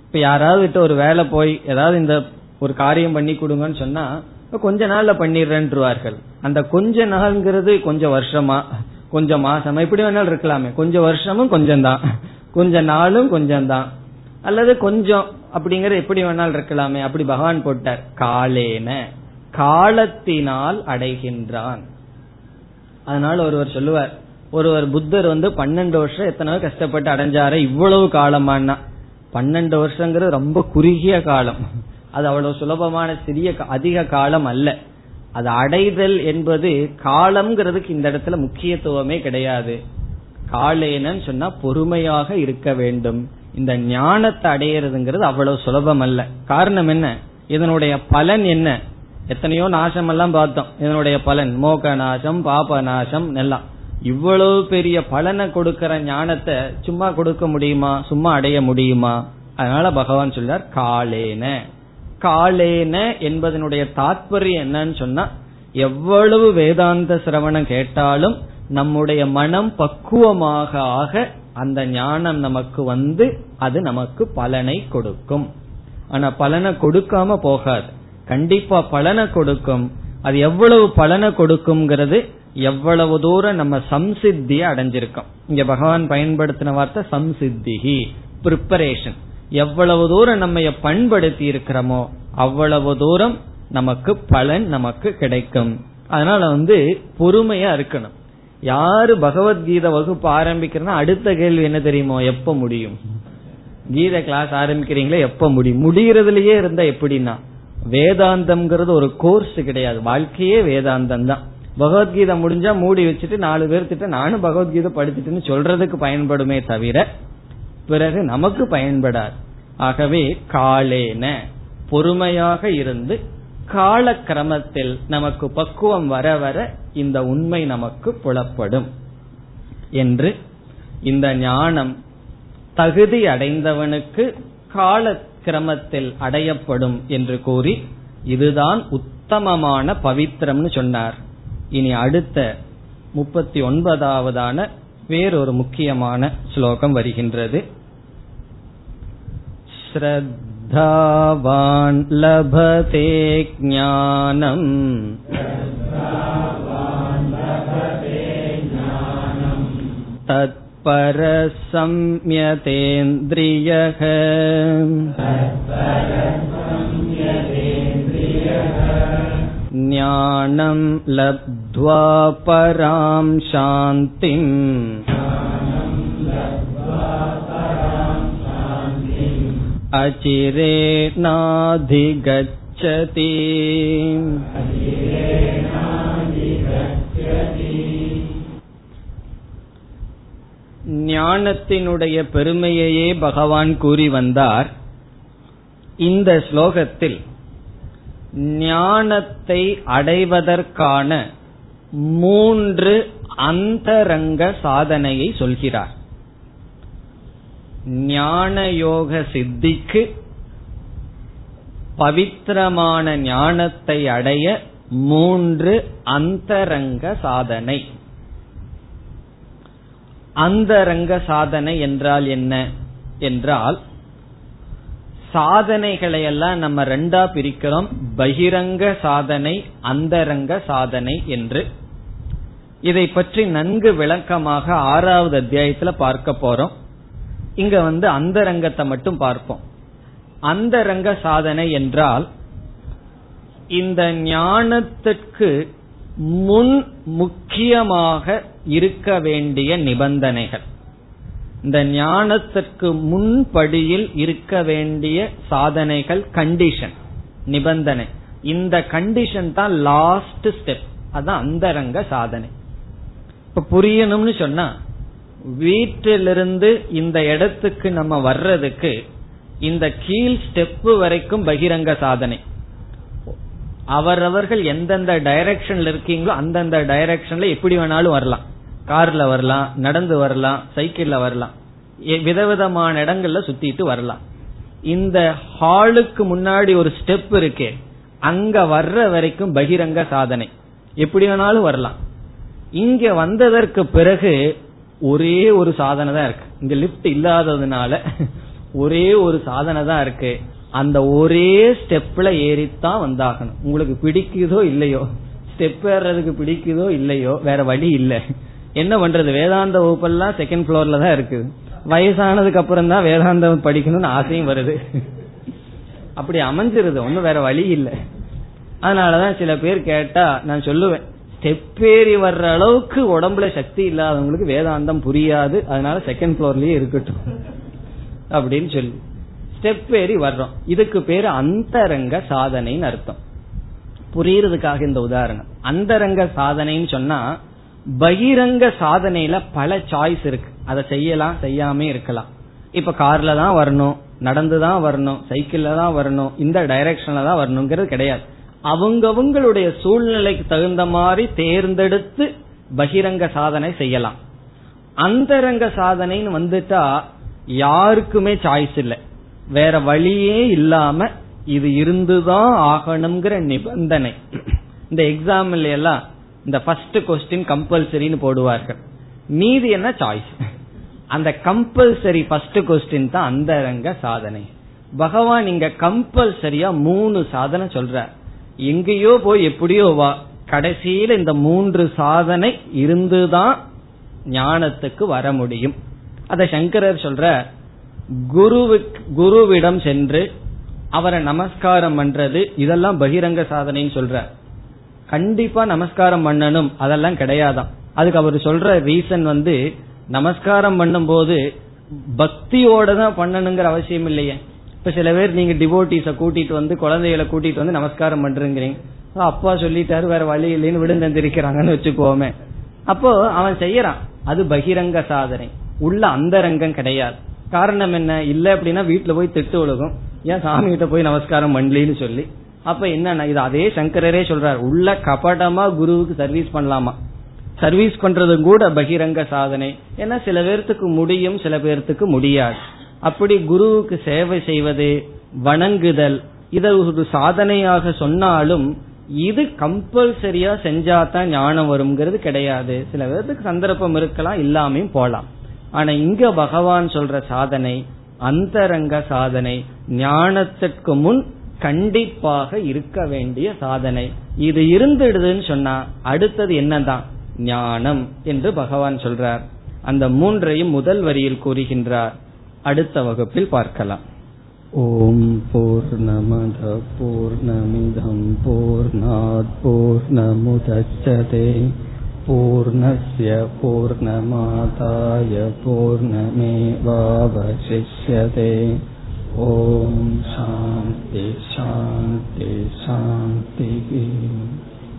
இப்ப யாராவது ஒரு வேலை போய் ஏதாவது இந்த ஒரு காரியம் பண்ணி கொடுங்கன்னு சொன்னா கொஞ்ச நாள்ல பண்ணிடுறேன்ருவார்கள் அந்த கொஞ்ச நாள்ங்கிறது கொஞ்சம் வருஷமா கொஞ்சம் மாசமா இப்படி வேணாலும் இருக்கலாமே. கொஞ்சம் வருஷமும் கொஞ்சம் தான் கொஞ்ச நாளும் கொஞ்சம் தான் அல்லது கொஞ்சம் அப்படிங்கிற எப்படி வேணாலும் இருக்கலாமே. அப்படி பகவான் போட்டார். காலேன. காலத்தினால் அடைகின்றான். அதனால ஒருவர் சொல்லுவார் ஒருவர் புத்தர் வந்து பன்னெண்டு வருஷம் எத்தனை கஷ்டப்பட்டு அடைஞ்சார இவ்வளவு காலமானா? பன்னெண்டு வருஷங்கிறது ரொம்ப குறுகிய காலம். அது அவ்வளவு சுலபமான சிறிய அதிக காலம் அல்ல. அது அடைதல் என்பது காலம்ங்கிறதுக்கு இந்த இடத்துல முக்கியத்துவமே கிடையாது. காலேனன்னு சொன்னா பொறுமையாக இருக்க வேண்டும். இந்த ஞானத்தை அடையிறதுங்கிறது அவ்வளவு சுலபம் அல்ல காரணம் என்ன? இதனுடைய பலன் என்ன? எத்தனையோ நாசம் எல்லாம் பார்த்தோம். இதனுடைய பலன் மோக நாசம் பாப நாசம் எல்லாம். இவ்வளவு பெரிய பலனை கொடுக்கிற ஞானத்தை சும்மா கொடுக்க முடியுமா? சும்மா அடைய முடியுமா? அதனால பகவான் சொல்றார் காலேன. காலேன என்பதனுடைய தாற்பயம் என்னன்னு சொன்னா எவ்வளவு வேதாந்த சிரவணம் கேட்டாலும் நம்முடைய மனம் பக்குவமாக ஆக அந்த ஞானம் நமக்கு வந்து அது நமக்கு பலனை கொடுக்கும். ஆனா பலனை கொடுக்காம போகாது. கண்டிப்பா பலனை கொடுக்கும். அது எவ்வளவு பலனை கொடுக்கும்ங்கிறது எவ்வளவு தூரம் நம்ம சம்சித்திய அடைஞ்சிருக்கோம். இங்க பகவான் பயன்படுத்தின வார்த்தை சம்சித்திகி ப்ரிப்பரேஷன் எவ்வளவு தூரம் நம்ம பண்படுத்தி இருக்கிறோமோ அவ்வளவு தூரம் நமக்கு பலன் நமக்கு கிடைக்கும். அதனால வந்து பொறுமையா இருக்கணும். யாரு பகவத்கீதை வகுப்பு ஆரம்பிக்கிறனா அடுத்த கேள்வி என்ன தெரியுமோ எப்ப முடியும்? கீத கிளாஸ் ஆரம்பிக்கிறீங்களே எப்ப முடியும்? முடிகிறதுலயே இருந்தா எப்படின்னா வேதாந்தம்ங்கிறது ஒரு கோர்ஸ் கிடையாது. வாழ்க்கையே வேதாந்தம் தான் பகவத்கீதை முடிஞ்சா மூடி வச்சுட்டு நாலு பேர்த்திட்ட நானும் பகவத்கீதை படிச்சுட்டுன்னு சொல்றதுக்கு பயன்படுமே தவிர பிறகு நமக்கு பயன்படாது. ஆகவே காலேன பொறுமையாக இருந்து கால கிரமத்தில் நமக்கு பக்குவம் வர வர இந்த உண்மை நமக்கு புலப்படும். என்று இந்த ஞானம் தகுதி அடைந்தவனுக்கு கால கிரமத்தில் அடையப்படும் என்று கூறி இதுதான் உத்தமமான பவித்திரம்னு சொன்னார். இனி அடுத்த முப்பத்தி ஒன்பதாவதான வேறொரு முக்கியமான ஸ்லோகம் வருகின்றது श्रद्धावान् लभते ज्ञानम् तत्परसंयतेन्द्रियः ज्ञानं लब्ध्वा परां शान्तिम् अचिरेणाधिगच्छति ஞானத்தினுடைய பெருமையையே பகவான் கூறி வந்தார் இந்த ஸ்லோகத்தில் ஞானத்தை அடைவதற்கான மூன்று அந்தரங்க சாதனையை சொல்கிறார். ஞான யோக சித்திக்கு பவித்திரமான ஞானத்தை அடைய மூன்று அந்தரங்க சாதனை. அந்தரங்க சாதனை என்றால் என்ன? என்றால் சாதனைகளை எல்லாம் நம்ம ரெண்டா பிரிக்கிறோம். பகிரங்க சாதனை அந்தரங்க சாதனை என்று. இதை பற்றி நன்கு விளக்கமாக ஆறாவது அத்தியாயத்துல பார்க்க போறோம். இங்க வந்து அந்தரங்கத்தை மட்டும் பார்ப்போம். அந்தரங்க சாதனை என்றால் இந்த ஞானத்திற்கு முன் முக்கியமாக இருக்க வேண்டிய நிபந்தனைகள். இந்த ஞானத்திற்கு முன்படியில் இருக்க வேண்டிய சாதனைகள் கண்டிஷன் நிபந்தனை. இந்த கண்டிஷன் தான் லாஸ்ட் ஸ்டெப் அதான் அந்தரங்க சாதனை. இப்ப புரியணும்னு சொன்னா வீட்டிலிருந்து இந்த இடத்துக்கு நம்ம வர்றதுக்கு இந்த கீழ் ஸ்டெப் வரைக்கும் பகிரங்க சாதனை. அவரவர்கள் எந்தெந்த டைரக்ஷன்ல இருக்கீங்களோ அந்தந்த டைரக்ஷன்ல எப்படி வேணாலும் வரலாம். கார்ல வரலாம் நடந்து வரலாம் சைக்கிள்ல வரலாம். விதவிதமான இடங்கள்ல சுத்திட்டு வரலாம். இந்த ஹாலுக்கு முன்னாடி ஒரு ஸ்டெப் இருக்கே அங்க வர்ற வரைக்கும் பகிரங்க சாதனை. எப்படி வேணாலும் வரலாம். இங்க வந்ததற்கு பிறகு ஒரே ஒரு சாதனை தான் இருக்கு. இங்க லிப்ட் இல்லாததுனால ஒரே ஒரு சாதனை தான் இருக்கு. அந்த ஒரே ஸ்டெப்ல ஏறித்தான் வந்தாகணும். உங்களுக்கு பிடிக்குதோ இல்லையோ ஸ்டெப் ஏறதுக்கு பிடிக்குதோ இல்லையோ வேற வழி இல்ல. என்ன பண்றது? வேதாந்த வகுப்பெல்லாம் செகண்ட் ஃப்ளோர்ல தான் இருக்கு வயசானதுக்கு அப்புறம் தான் வேதாந்தம் படிக்கணும்னு ஆசையும் வருது. அப்படி அமைஞ்சிருது. ஒன்னும் வேற வழி இல்லை. அதனாலதான் சில பேர் கேட்டா நான் சொல்லுவேன். ஸ்டெப் வர்ற அளவுக்கு உடம்புல சக்தி இல்லாதவங்களுக்கு வேதாந்தம் புரியாது. அதனால செகண்ட் ஃப்ளோர்லயே இருக்கட்டும். அப்படின்னு சொல்லி. ஸ்டெப் ஏறி வர்றோம். இதுக்கு பேரு அந்தரங்க சாதனைன்னு அர்த்தம். புரியறதுக்காக இந்த உதாரணம். அந்தரங்க சாதனைன்னு சொன்னா பகிரங்க சாதனையில பல சாய்ஸ் இருக்கு. அதை செய்யலாம் செய்யாம இருக்கலாம். இப்ப கார்ல தான் வரணும் நடந்து தான் வரணும் சைக்கிள்ல தான் வரணும் இந்த டைரக்ஷன்ல தான் வரணுங்கிறது கிடையாது. அவங்கவுங்களுடைய சூழ்நிலைக்கு தகுந்த மாதிரி தேர்ந்தெடுத்து பகிரங்க சாதனை செய்யலாம். அந்தரங்க சாதனைன்னு வந்துட்டா யாருக்குமே சாய்ஸ் இல்லை. வேற வழியே இல்லாம இது இருந்துதான் ஆகணுங்கிற நிபந்தனை. இந்த எக்ஸாம்ல எல்லாம் இந்த ஃபர்ஸ்ட் கொஸ்டின் கம்பல்சரின்னு போடுவார்கள். மீதி என்ன சாய்ஸ் அந்த கம்பல்சரி ஃபர்ஸ்ட் கொஸ்டின் தான் அந்தரங்க சாதனை. பகவான் இங்க கம்பல்சரியா மூணு சாதனை சொல்ற எங்கேயோ போய் எப்படியோ வா. கடைசியில் இந்த மூன்று சாதனை இருந்துதான் ஞானத்துக்கு வர முடியும். அத சங்கரர் சொல்ற குருவுக்கு குருவிடம் சென்று அவரை நமஸ்காரம் பண்றது இதெல்லாம் பகிரங்க சாதனைன்னு சொல்ற. கண்டிப்பா நமஸ்காரம் பண்ணணும் அதெல்லாம் கிடையாதான் அதுக்கு அவர் சொல்ற ரீசன் வந்து நமஸ்காரம் பண்ணும் போது பக்தியோட தான் பண்ணணுங்கிற அவசியம் இல்லையே. இப்ப சில பேர் நீங்க டிவோட்டிஸ கூட்டிட்டு வந்து குழந்தைகளை கூட்டிட்டு வந்து நமஸ்காரம் பண்றீங்க அப்பா சொல்லிட்டாரு வேற வழி இல்லைன்னு விழுந்தந்திருக்கிறாங்கன்னு வச்சுக்கோமே. அப்போ அவன் செய்யறான். அது பகிரங்க சாதனை. உள்ள அந்தரங்கம் கிடையாது. காரணம் என்ன? இல்ல அப்படின்னா வீட்டுல போய் திட்டு ஒழுகும். ஏன் சாமி கிட்ட போய் நமஸ்காரம் பண்ணலின்னு சொல்லி. அப்ப என்ன இது அதே சங்கரரே சொல்றாரு. உள்ள கபடமா குருவுக்கு சர்வீஸ் பண்ணலாமா? சர்வீஸ் பண்றது கூட பகிரங்க சாதனை. ஏன்னா சில பேர்த்துக்கு முடியும் சில பேர்த்துக்கு முடியாது. அப்படி குருவுக்கு சேவை செய்வது வணங்குதல் இதை ஒரு சாதனையாக சொன்னாலும் இது கம்பல்சரியா செஞ்சாதான் ஞானம் வருங்கிறது கிடையாது. சில பேர்த்துக்கு சந்தர்ப்பம் இருக்கலாம் இல்லாமையும் போலாம். ஆனா இங்க பகவான் சொல்ற சாதனை அந்தரங்க சாதனை ஞானத்திற்கு முன் கண்டிப்பாக இருக்க வேண்டிய சாதனை. இது இருந்துடுதுன்னு சொன்னா அடுத்தது என்னதான்? ஞானம் என்று பகவான் சொல்றார். அந்த மூன்றையும் முதல் வரியில் கூறுகின்றார். அடுத்த வகுப்பில் பார்க்கலாம் ஓம் போர் நமத போர் நமிதம் போர் போர் நமுதச்சதே पूर्णस्य पूर्णमादाय पूर्णमेवावशिष्यते ॐ शान्ति शान्ति शान्तिः